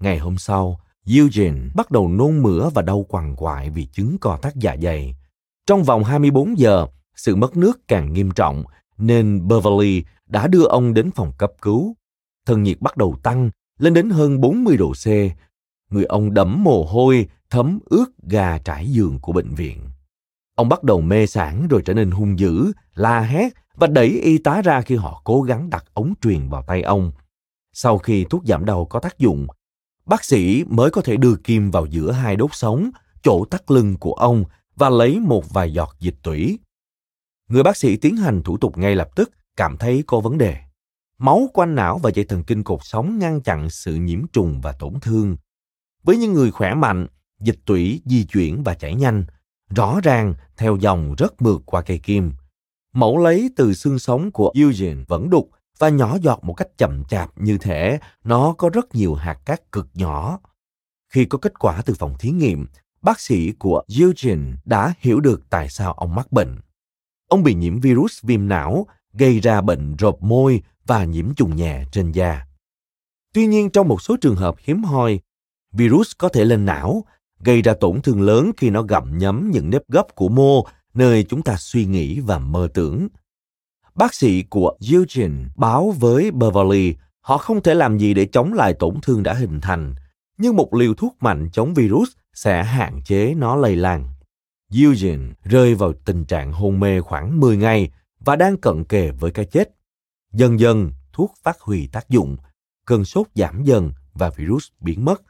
Ngày hôm sau, Eugene bắt đầu nôn mửa và đau quằn quại vì chứng co thắt dạ dày. Trong vòng 24 giờ, sự mất nước càng nghiêm trọng nên Beverly đã đưa ông đến phòng cấp cứu. Thân nhiệt bắt đầu tăng lên đến hơn 40 độ C. Người ông đẫm mồ hôi, thấm ướt gà trải giường của bệnh viện. Ông bắt đầu mê sản rồi trở nên hung dữ, la hét và đẩy y tá ra khi họ cố gắng đặt ống truyền vào tay ông. Sau khi thuốc giảm đau có tác dụng, bác sĩ mới có thể đưa kim vào giữa hai đốt sống, chỗ tắt lưng của ông và lấy một vài giọt dịch tủy. Người bác sĩ tiến hành thủ tục ngay lập tức, cảm thấy có vấn đề. Máu quanh não và dây thần kinh cột sống ngăn chặn sự nhiễm trùng và tổn thương. Với những người khỏe mạnh, dịch tủy di chuyển và chảy nhanh, rõ ràng theo dòng rất mượt qua cây kim. Mẫu lấy từ xương sống của Eugene vẫn đục và nhỏ giọt một cách chậm chạp như thể nó có rất nhiều hạt cát cực nhỏ. Khi có kết quả từ phòng thí nghiệm, bác sĩ của Eugene đã hiểu được tại sao ông mắc bệnh. Ông bị nhiễm virus viêm não, gây ra bệnh rộp môi và nhiễm trùng nhẹ trên da. Tuy nhiên trong một số trường hợp hiếm hoi, virus có thể lên não gây ra tổn thương lớn khi nó gặm nhấm những nếp gấp của mô nơi chúng ta suy nghĩ và mơ tưởng. Bác sĩ của Eugene báo với Beverly họ không thể làm gì để chống lại tổn thương đã hình thành, nhưng một liều thuốc mạnh chống virus sẽ hạn chế nó lây lan. Eugene rơi vào tình trạng hôn mê khoảng 10 ngày và đang cận kề với cái chết. Dần dần, thuốc phát huy tác dụng, cơn sốt giảm dần và virus biến mất.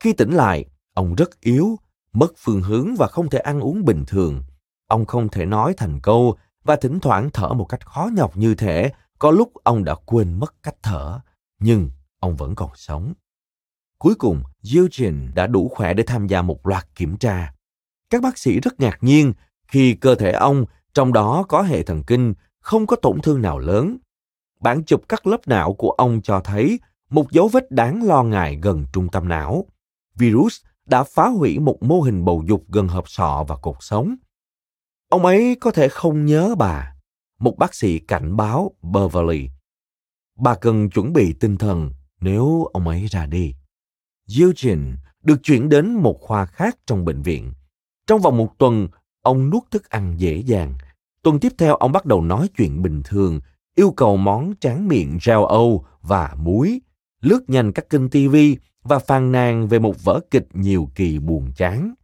Khi tỉnh lại, Ông rất yếu, mất phương hướng và không thể ăn uống bình thường. Ông không thể nói thành câu và thỉnh thoảng thở một cách khó nhọc như thể có lúc ông đã quên mất cách thở, nhưng ông vẫn còn sống. Cuối cùng, Eugene đã đủ khỏe để tham gia một loạt kiểm tra. Các bác sĩ rất ngạc nhiên khi cơ thể ông, trong đó có hệ thần kinh, không có tổn thương nào lớn. Bản chụp các lớp não của ông cho thấy một dấu vết đáng lo ngại gần trung tâm não. Virus đã phá hủy một mô hình bầu dục gần hợp sọ và cột sống. Ông ấy có thể không nhớ bà, một bác sĩ cảnh báo Beverly. Bà cần chuẩn bị tinh thần nếu ông ấy ra đi. Eugene được chuyển đến một khoa khác trong bệnh viện. Trong vòng một tuần, ông nuốt thức ăn dễ dàng. Tuần tiếp theo ông bắt đầu nói chuyện bình thường, yêu cầu món tráng miệng rau Âu và muối, lướt nhanh các kênh TV và phàn nàn về một vở kịch nhiều kỳ buồn chán.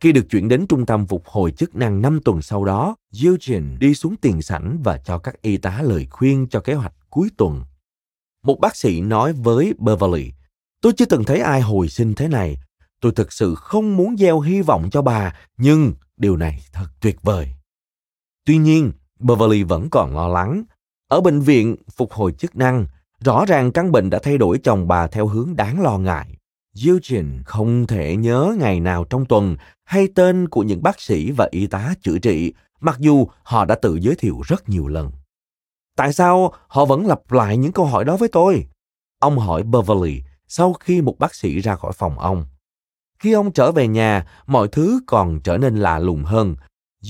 Khi được chuyển đến trung tâm phục hồi chức năng 5 tuần sau đó, Eugene đi xuống tiền sảnh và cho các y tá lời khuyên cho kế hoạch cuối tuần. Một bác sĩ nói với Beverly, tôi chưa từng thấy ai hồi sinh thế này. Tôi thực sự không muốn gieo hy vọng cho bà, nhưng điều này thật tuyệt vời. Tuy nhiên, Beverly vẫn còn lo lắng. Ở bệnh viện phục hồi chức năng, rõ ràng căn bệnh đã thay đổi chồng bà theo hướng đáng lo ngại. Eugene không thể nhớ ngày nào trong tuần hay tên của những bác sĩ và y tá chữa trị, mặc dù họ đã tự giới thiệu rất nhiều lần. Tại sao họ vẫn lặp lại những câu hỏi đó với tôi? Ông hỏi Beverly sau khi một bác sĩ ra khỏi phòng ông. Khi ông trở về nhà, mọi thứ còn trở nên lạ lùng hơn.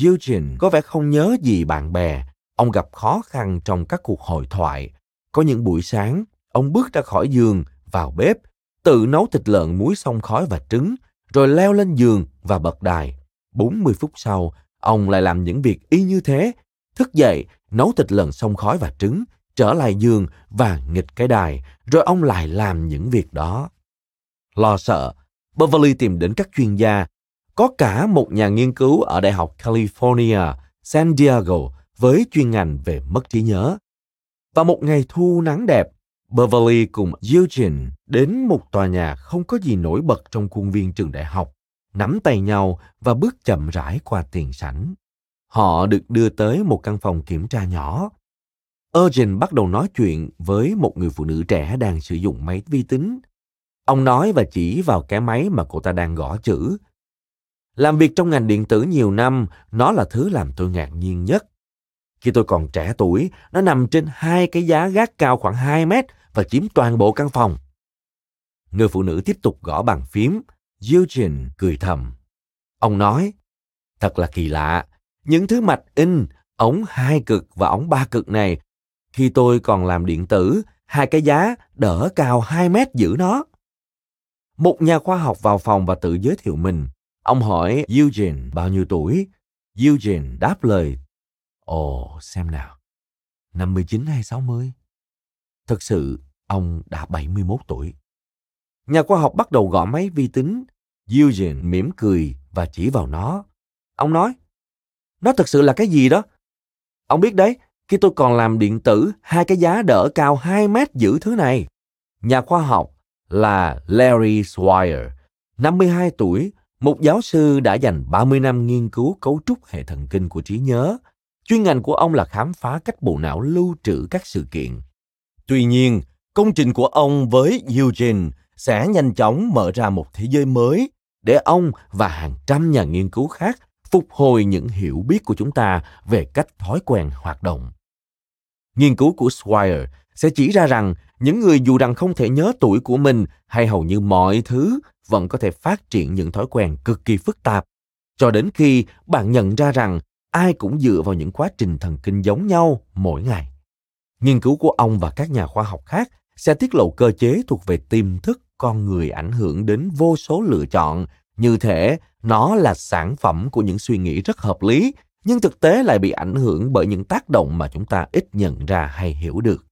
Eugene có vẻ không nhớ gì bạn bè. Ông gặp khó khăn trong các cuộc hội thoại. Có những buổi sáng, ông bước ra khỏi giường, vào bếp, tự nấu thịt lợn muối xông khói và trứng, rồi leo lên giường và bật đài. 40 phút sau, ông lại làm những việc y như thế. Thức dậy, nấu thịt lợn xông khói và trứng, trở lại giường và nghịch cái đài, rồi ông lại làm những việc đó. Lo sợ, Beverly tìm đến các chuyên gia. Có cả một nhà nghiên cứu ở Đại học California, San Diego với chuyên ngành về mất trí nhớ. Và một ngày thu nắng đẹp, Beverly cùng Eugene đến một tòa nhà không có gì nổi bật trong khuôn viên trường đại học, nắm tay nhau và bước chậm rãi qua tiền sảnh. Họ được đưa tới một căn phòng kiểm tra nhỏ. Eugene bắt đầu nói chuyện với một người phụ nữ trẻ đang sử dụng máy vi tính. Ông nói và chỉ vào cái máy mà cô ta đang gõ chữ. Làm việc trong ngành điện tử nhiều năm, nó là thứ làm tôi ngạc nhiên nhất. Khi tôi còn trẻ tuổi, nó nằm trên hai cái giá gác cao khoảng 2 mét và chiếm toàn bộ căn phòng. Người phụ nữ tiếp tục gõ bàn phím. Eugene cười thầm. Ông nói, thật là kỳ lạ, những thứ mạch in, ống hai cực và ống ba cực này, khi tôi còn làm điện tử, hai cái giá đỡ cao 2 mét giữ nó. Một nhà khoa học vào phòng và tự giới thiệu mình. Ông hỏi Eugene bao nhiêu tuổi. Eugene đáp lời. Ồ, xem nào. Năm 59 hay 60? Thực sự, ông đã 71 tuổi. Nhà khoa học bắt đầu gõ máy vi tính. Eugene mỉm cười và chỉ vào nó. Ông nói, nó thực sự là cái gì đó? Ông biết đấy, khi tôi còn làm điện tử, hai cái giá đỡ cao 2 mét giữ thứ này. Nhà khoa học là Larry Swire, 52 tuổi, một giáo sư đã dành 30 năm nghiên cứu cấu trúc hệ thần kinh của trí nhớ. Chuyên ngành của ông là khám phá cách bộ não lưu trữ các sự kiện. Tuy nhiên, công trình của ông với Eugene sẽ nhanh chóng mở ra một thế giới mới để ông và hàng trăm nhà nghiên cứu khác phục hồi những hiểu biết của chúng ta về cách thói quen hoạt động. Nghiên cứu của Swire sẽ chỉ ra rằng những người dù rằng không thể nhớ tuổi của mình hay hầu như mọi thứ vẫn có thể phát triển những thói quen cực kỳ phức tạp cho đến khi bạn nhận ra rằng ai cũng dựa vào những quá trình thần kinh giống nhau mỗi ngày. Nghiên cứu của ông và các nhà khoa học khác sẽ tiết lộ cơ chế thuộc về tiềm thức con người ảnh hưởng đến vô số lựa chọn. Như thể nó là sản phẩm của những suy nghĩ rất hợp lý, nhưng thực tế lại bị ảnh hưởng bởi những tác động mà chúng ta ít nhận ra hay hiểu được.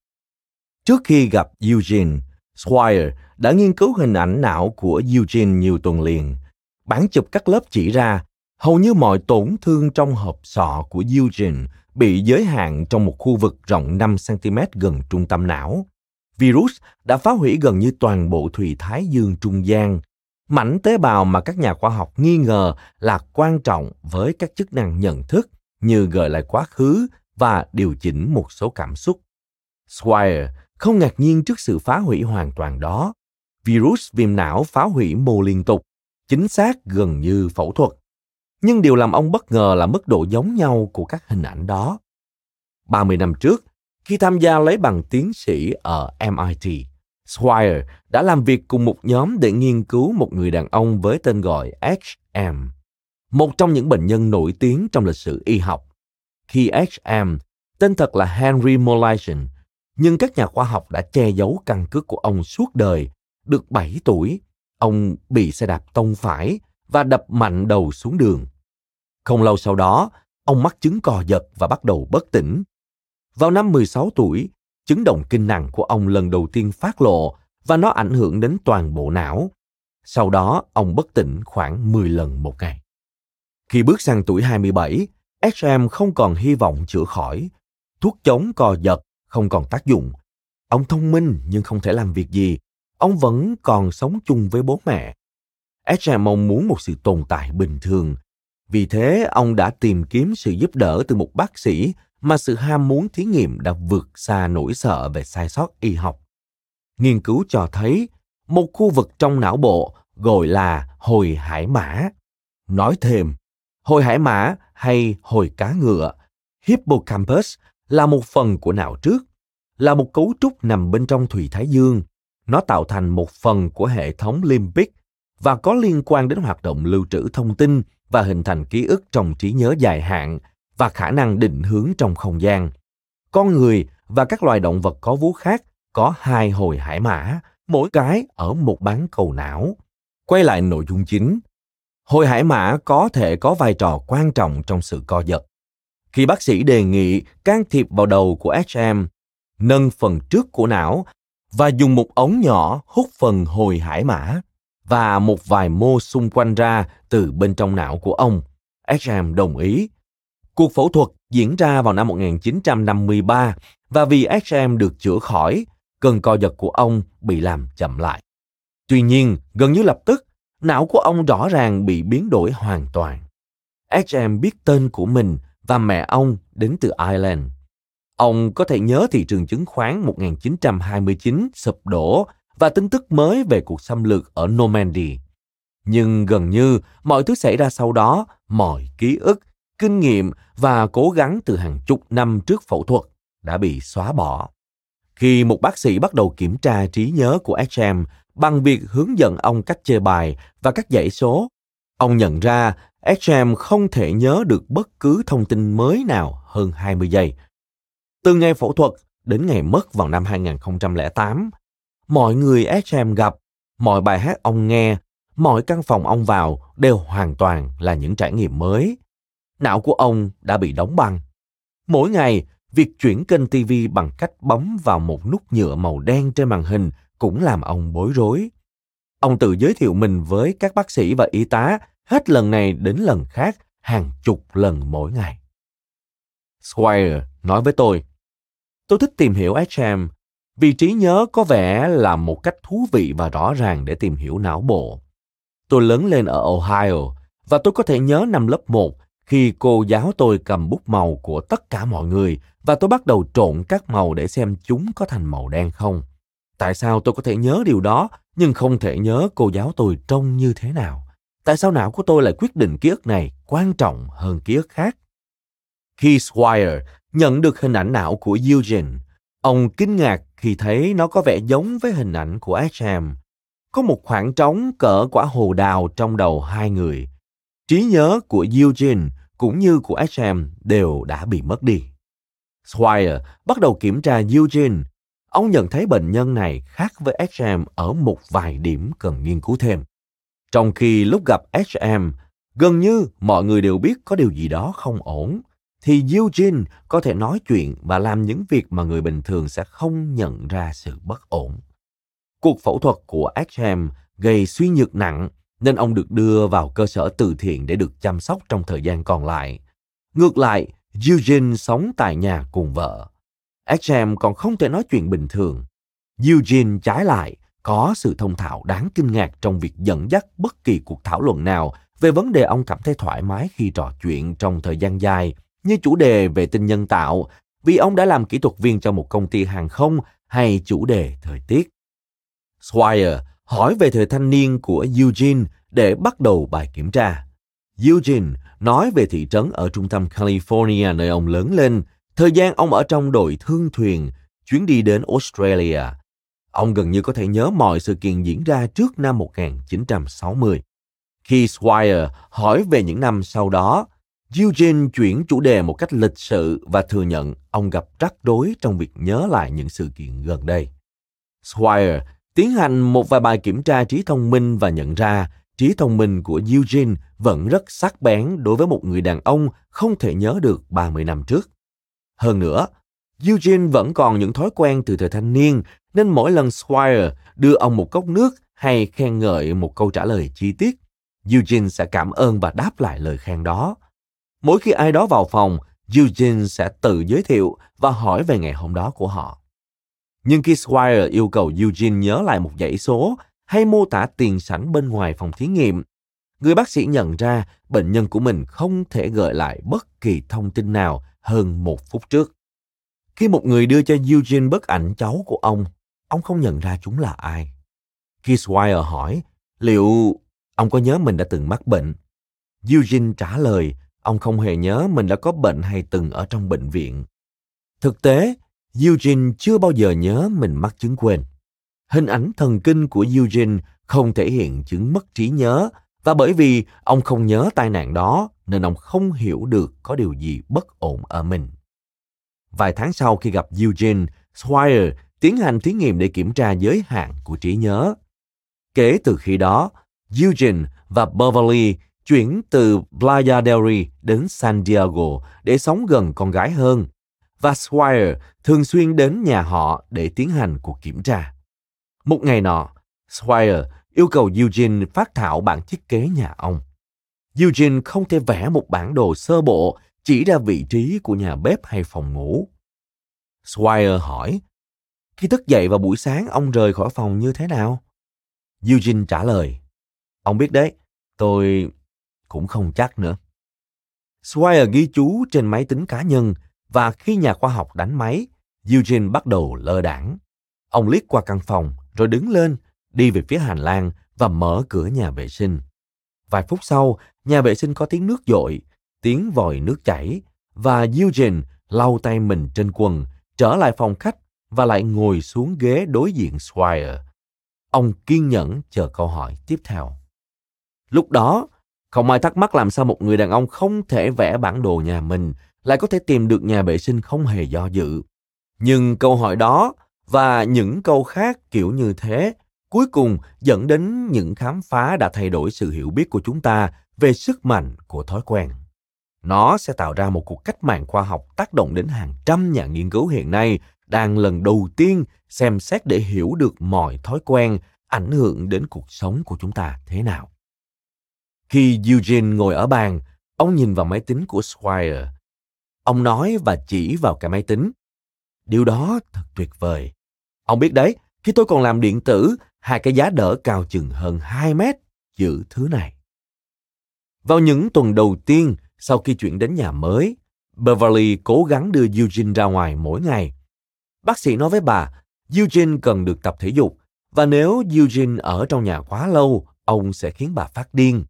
Trước khi gặp eugene, Squire đã nghiên cứu hình ảnh não của eugene nhiều tuần liền. Bản chụp các lớp chỉ ra hầu như mọi tổn thương trong hộp sọ của eugene bị giới hạn trong một khu vực rộng 5 cm gần trung tâm não. Virus đã phá hủy gần như toàn bộ thùy thái dương trung gian, mảnh tế bào mà các nhà khoa học nghi ngờ là quan trọng với các chức năng nhận thức như gợi lại quá khứ và điều chỉnh một số cảm xúc. Swire không ngạc nhiên trước sự phá hủy hoàn toàn đó. Virus viêm não phá hủy mô liên tục, chính xác gần như phẫu thuật. Nhưng điều làm ông bất ngờ là mức độ giống nhau của các hình ảnh đó. 30 năm trước, khi tham gia lấy bằng tiến sĩ ở MIT, Swire đã làm việc cùng một nhóm để nghiên cứu một người đàn ông với tên gọi HM, một trong những bệnh nhân nổi tiếng trong lịch sử y học. Khi HM, tên thật là Henry Molaison, nhưng các nhà khoa học đã che giấu căn cước của ông suốt đời. Được 7 tuổi, ông bị xe đạp tông phải và đập mạnh đầu xuống đường. Không lâu sau đó, ông mắc chứng cò giật và bắt đầu bất tỉnh. Vào năm 16 tuổi, chứng động kinh nặng của ông lần đầu tiên phát lộ và nó ảnh hưởng đến toàn bộ não. Sau đó, ông bất tỉnh khoảng 10 lần một ngày. Khi bước sang tuổi 27, SM không còn hy vọng chữa khỏi. Thuốc chống co giật không còn tác dụng. Ông thông minh nhưng không thể làm việc gì. Ông vẫn còn sống chung với bố mẹ. SM mong muốn một sự tồn tại bình thường. Vì thế, ông đã tìm kiếm sự giúp đỡ từ một bác sĩ mà sự ham muốn thí nghiệm đã vượt xa nỗi sợ về sai sót y học. Nghiên cứu cho thấy một khu vực trong não bộ gọi là hồi hải mã. Nói thêm, hồi hải mã hay hồi cá ngựa, hippocampus là một phần của não trước, là một cấu trúc nằm bên trong thùy thái dương. Nó tạo thành một phần của hệ thống limbic và có liên quan đến hoạt động lưu trữ thông tin và hình thành ký ức trong trí nhớ dài hạn và khả năng định hướng trong không gian. Con người và các loài động vật có vú khác có hai hồi hải mã, mỗi cái ở một bán cầu não. Quay lại nội dung chính. Hồi hải mã có thể có vai trò quan trọng trong sự co giật. Khi bác sĩ đề nghị can thiệp vào đầu của SM, nâng phần trước của não và dùng một ống nhỏ hút phần hồi hải mã và một vài mô xung quanh ra từ bên trong não của ông. SM đồng ý. Cuộc phẫu thuật diễn ra vào năm 1953 và vì SM được chữa khỏi, cơn co giật của ông bị làm chậm lại. Tuy nhiên, gần như lập tức, não của ông rõ ràng bị biến đổi hoàn toàn. SM biết tên của mình và mẹ ông đến từ Ireland. Ông có thể nhớ thị trường chứng khoán 1929 sụp đổ và tin tức mới về cuộc xâm lược ở Normandy. Nhưng gần như mọi thứ xảy ra sau đó, mọi ký ức, kinh nghiệm và cố gắng từ hàng chục năm trước phẫu thuật đã bị xóa bỏ. Khi một bác sĩ bắt đầu kiểm tra trí nhớ của SM bằng việc hướng dẫn ông cách chơi bài và các dãy số, ông nhận ra SM không thể nhớ được bất cứ thông tin mới nào hơn 20 giây. Từ ngày phẫu thuật đến ngày mất vào năm 2008, mọi người SM gặp, mọi bài hát ông nghe, mọi căn phòng ông vào đều hoàn toàn là những trải nghiệm mới. Não của ông đã bị đóng băng. Mỗi ngày, việc chuyển kênh TV bằng cách bấm vào một nút nhựa màu đen trên màn hình cũng làm ông bối rối. Ông tự giới thiệu mình với các bác sĩ và y tá hết lần này đến lần khác hàng chục lần mỗi ngày. Squire nói với tôi, tôi thích tìm hiểu SM vì trí nhớ có vẻ là một cách thú vị và rõ ràng để tìm hiểu não bộ. Tôi lớn lên ở Ohio và tôi có thể nhớ năm lớp 1 khi cô giáo tôi cầm bút màu của tất cả mọi người và tôi bắt đầu trộn các màu để xem chúng có thành màu đen không. Tại sao tôi có thể nhớ điều đó nhưng không thể nhớ cô giáo tôi trông như thế nào? Tại sao não của tôi lại quyết định ký ức này quan trọng hơn ký ức khác? Khi Squire nhận được hình ảnh não của Eugene, ông kinh ngạc khi thấy nó có vẻ giống với hình ảnh của Asham. Có một khoảng trống cỡ quả hồ đào trong đầu hai người. Trí nhớ của Eugene cũng như của Asham đều đã bị mất đi. Swire bắt đầu kiểm tra Eugene. Ông nhận thấy bệnh nhân này khác với Asham ở một vài điểm cần nghiên cứu thêm. Trong khi lúc gặp Asham, gần như mọi người đều biết có điều gì đó không ổn, thì Eugene có thể nói chuyện và làm những việc mà người bình thường sẽ không nhận ra sự bất ổn. Cuộc phẫu thuật của HM gây suy nhược nặng nên ông được đưa vào cơ sở từ thiện để được chăm sóc trong thời gian còn lại. Ngược lại, Eugene sống tại nhà cùng vợ. HM còn không thể nói chuyện bình thường. Eugene trái lại có sự thông thạo đáng kinh ngạc trong việc dẫn dắt bất kỳ cuộc thảo luận nào về vấn đề ông cảm thấy thoải mái khi trò chuyện trong thời gian dài, như chủ đề về tinh nhân tạo, vì ông đã làm kỹ thuật viên cho một công ty hàng không hay chủ đề thời tiết. Swire hỏi về thời thanh niên của Eugene để bắt đầu bài kiểm tra. Eugene nói về thị trấn ở trung tâm California nơi ông lớn lên, thời gian ông ở trong đội thương thuyền, chuyến đi đến Australia, Ông gần như có thể nhớ mọi sự kiện diễn ra trước năm 1960. Khi Swire hỏi về những năm sau đó, Eugene chuyển chủ đề một cách lịch sự và thừa nhận ông gặp rắc rối trong việc nhớ lại những sự kiện gần đây. Swire tiến hành một vài bài kiểm tra trí thông minh và nhận ra trí thông minh của Eugene vẫn rất sắc bén đối với một người đàn ông không thể nhớ được 30 năm trước. Hơn nữa, Eugene vẫn còn những thói quen từ thời thanh niên nên mỗi lần Swire đưa ông một cốc nước hay khen ngợi một câu trả lời chi tiết, Eugene sẽ cảm ơn và đáp lại lời khen đó. Mỗi khi ai đó vào phòng, Eugene sẽ tự giới thiệu và hỏi về ngày hôm đó của họ. Nhưng khi Swire yêu cầu Eugene nhớ lại một dãy số hay mô tả tiền sảnh bên ngoài phòng thí nghiệm, người bác sĩ nhận ra bệnh nhân của mình không thể gợi lại bất kỳ thông tin nào hơn một phút trước. Khi một người đưa cho Eugene bức ảnh cháu của ông, ông không nhận ra chúng là ai. Khi Swire hỏi liệu ông có nhớ mình đã từng mắc bệnh, Eugene trả lời ông không hề nhớ mình đã có bệnh hay từng ở trong bệnh viện. Thực tế, Eugene chưa bao giờ nhớ mình mắc chứng quên. Hình ảnh thần kinh của Eugene không thể hiện chứng mất trí nhớ và bởi vì ông không nhớ tai nạn đó nên ông không hiểu được có điều gì bất ổn ở mình. Vài tháng sau khi gặp Eugene, Swire tiến hành thí nghiệm để kiểm tra giới hạn của trí nhớ. Kể từ khi đó, Eugene và Beverly chuyển từ Playa del Rey đến San Diego để sống gần con gái hơn. Và Swire thường xuyên đến nhà họ để tiến hành cuộc kiểm tra. Một ngày nọ, Swire yêu cầu Eugene phát thảo bản thiết kế nhà ông. Eugene không thể vẽ một bản đồ sơ bộ chỉ ra vị trí của nhà bếp hay phòng ngủ. Swire hỏi, khi thức dậy vào buổi sáng ông rời khỏi phòng như thế nào? Eugene trả lời, ông biết đấy, tôi cũng không chắc nữa. Swire ghi chú trên máy tính cá nhân và khi nhà khoa học đánh máy, Eugene bắt đầu lơ đảng. Ông liếc qua căn phòng rồi đứng lên, đi về phía hành lang và mở cửa nhà vệ sinh. Vài phút sau, nhà vệ sinh có tiếng nước dội, tiếng vòi nước chảy và Eugene lau tay mình trên quần, trở lại phòng khách và lại ngồi xuống ghế đối diện Swire. Ông kiên nhẫn chờ câu hỏi tiếp theo. Lúc đó, không ai thắc mắc làm sao một người đàn ông không thể vẽ bản đồ nhà mình lại có thể tìm được nhà vệ sinh không hề do dự. Nhưng câu hỏi đó và những câu khác kiểu như thế cuối cùng dẫn đến những khám phá đã thay đổi sự hiểu biết của chúng ta về sức mạnh của thói quen. Nó sẽ tạo ra một cuộc cách mạng khoa học tác động đến hàng trăm nhà nghiên cứu hiện nay đang lần đầu tiên xem xét để hiểu được mọi thói quen ảnh hưởng đến cuộc sống của chúng ta thế nào. Khi Eugene ngồi ở bàn, ông nhìn vào máy tính của Squire. Ông nói và chỉ vào cái máy tính. Điều đó thật tuyệt vời. Ông biết đấy, khi tôi còn làm điện tử, hai cái giá đỡ cao chừng hơn 2 mét giữ thứ này. Vào những tuần đầu tiên sau khi chuyển đến nhà mới, Beverly cố gắng đưa Eugene ra ngoài mỗi ngày. Bác sĩ nói với bà, Eugene cần được tập thể dục, và nếu Eugene ở trong nhà quá lâu, ông sẽ khiến bà phát điên.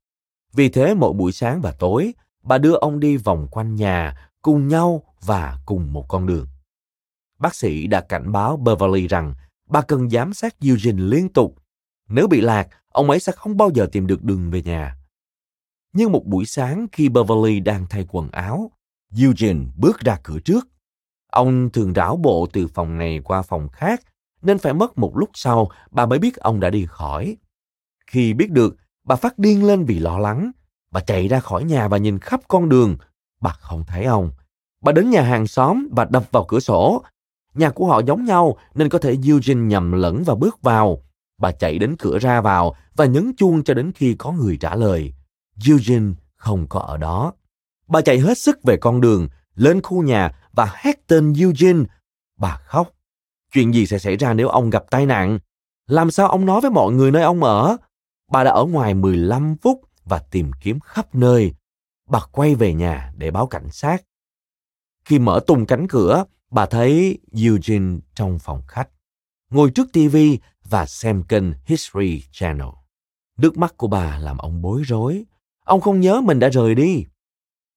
Vì thế mỗi buổi sáng và tối, bà đưa ông đi vòng quanh nhà, cùng nhau và cùng một con đường. Bác sĩ đã cảnh báo Beverly rằng bà cần giám sát Eugene liên tục. Nếu bị lạc, ông ấy sẽ không bao giờ tìm được đường về nhà. Nhưng một buổi sáng khi Beverly đang thay quần áo, Eugene bước ra cửa trước. Ông thường rảo bộ từ phòng này qua phòng khác, nên phải mất một lúc sau bà mới biết ông đã đi khỏi. Khi biết được, bà phát điên lên vì lo lắng. Bà chạy ra khỏi nhà và nhìn khắp con đường. Bà không thấy ông. Bà đến nhà hàng xóm và đập vào cửa sổ. Nhà của họ giống nhau nên có thể Eugene nhầm lẫn và bước vào. Bà chạy đến cửa ra vào và nhấn chuông cho đến khi có người trả lời. Eugene không có ở đó. Bà chạy hết sức về con đường, lên khu nhà và hét tên Eugene. Bà khóc. Chuyện gì sẽ xảy ra nếu ông gặp tai nạn? Làm sao ông nói với mọi người nơi ông ở? Bà đã ở ngoài 15 phút và tìm kiếm khắp nơi. Bà quay về nhà để báo cảnh sát. Khi mở tung cánh cửa, bà thấy Eugene trong phòng khách, ngồi trước TV và xem kênh History Channel. Nước mắt của bà làm ông bối rối. Ông không nhớ mình đã rời đi.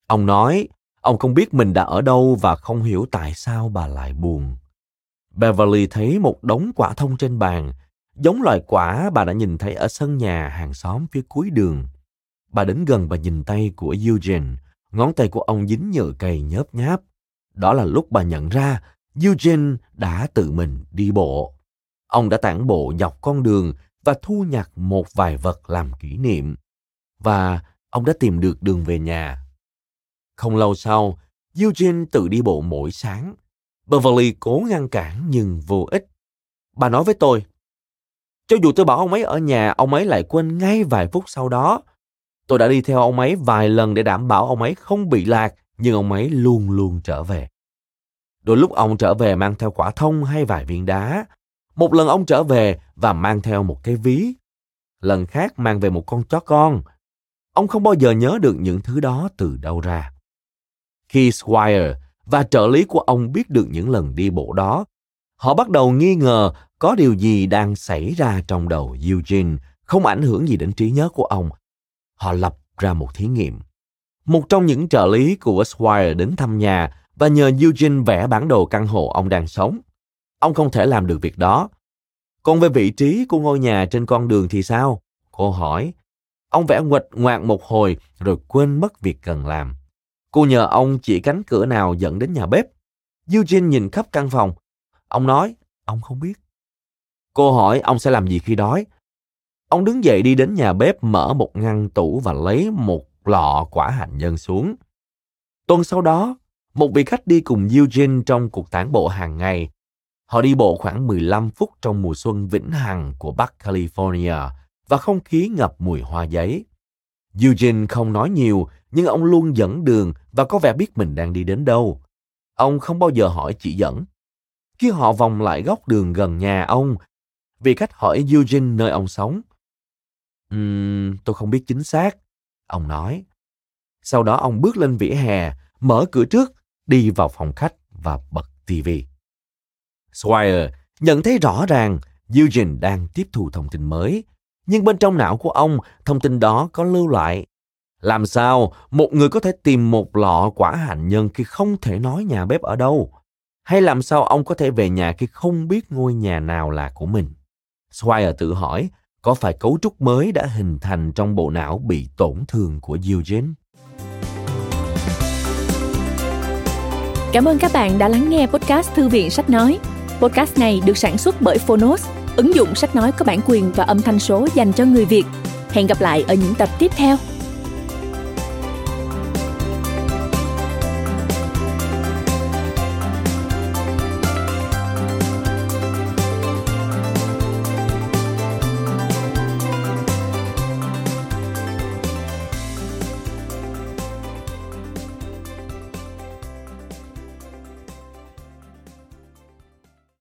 Ông nói, ông không biết mình đã ở đâu và không hiểu tại sao bà lại buồn. Beverly thấy một đống quả thông trên bàn, giống loài quả bà đã nhìn thấy ở sân nhà hàng xóm phía cuối đường. Bà đến gần và nhìn tay của Eugene, ngón tay của ông dính nhựa cây nhớp nháp. Đó là lúc bà nhận ra Eugene đã tự mình đi bộ. Ông đã tản bộ dọc con đường và thu nhặt một vài vật làm kỷ niệm. Và ông đã tìm được đường về nhà. Không lâu sau, Eugene tự đi bộ mỗi sáng. Beverly cố ngăn cản nhưng vô ích. Bà nói với tôi, cho dù tôi bảo ông ấy ở nhà, ông ấy lại quên ngay vài phút sau đó. Tôi đã đi theo ông ấy vài lần để đảm bảo ông ấy không bị lạc, nhưng ông ấy luôn luôn trở về. Đôi lúc ông trở về mang theo quả thông hay vài viên đá. Một lần ông trở về và mang theo một cái ví. Lần khác mang về một con chó con. Ông không bao giờ nhớ được những thứ đó từ đâu ra. Khi Squire và trợ lý của ông biết được những lần đi bộ đó, họ bắt đầu nghi ngờ có điều gì đang xảy ra trong đầu Eugene, không ảnh hưởng gì đến trí nhớ của ông. Họ lập ra một thí nghiệm. Một trong những trợ lý của Squire đến thăm nhà và nhờ Eugene vẽ bản đồ căn hộ ông đang sống. Ông không thể làm được việc đó. Còn về vị trí của ngôi nhà trên con đường thì sao? Cô hỏi. Ông vẽ nguệch ngoạc một hồi rồi quên mất việc cần làm. Cô nhờ ông chỉ cánh cửa nào dẫn đến nhà bếp. Eugene nhìn khắp căn phòng. Ông nói, ông không biết. Cô hỏi ông sẽ làm gì khi đói. Ông đứng dậy đi đến nhà bếp mở một ngăn tủ và lấy một lọ quả hạnh nhân xuống. Tuần sau đó, một vị khách đi cùng Eugene trong cuộc tản bộ hàng ngày. Họ đi bộ khoảng 15 phút trong mùa xuân vĩnh hằng của Bắc California và không khí ngập mùi hoa giấy. Eugene không nói nhiều, nhưng ông luôn dẫn đường và có vẻ biết mình đang đi đến đâu. Ông không bao giờ hỏi chỉ dẫn. Khi họ vòng lại góc đường gần nhà ông, vì khách hỏi Eugene nơi ông sống. Um, tôi không biết chính xác, ông nói. Sau đó ông bước lên vỉa hè, mở cửa trước, đi vào phòng khách và bật tivi. Swire nhận thấy rõ ràng Eugene đang tiếp thu thông tin mới, nhưng bên trong não của ông, thông tin đó có lưu lại. Làm sao một người có thể tìm một lọ quả hạnh nhân khi không thể nói nhà bếp ở đâu? Hay làm sao ông có thể về nhà khi không biết ngôi nhà nào là của mình? Swire tự hỏi, có phải cấu trúc mới đã hình thành trong bộ não bị tổn thương của Eugene? Cảm ơn các bạn đã lắng nghe podcast Thư viện Sách Nói. Podcast này được sản xuất bởi Phonos, ứng dụng sách nói có bản quyền và âm thanh số dành cho người Việt. Hẹn gặp lại ở những tập tiếp theo.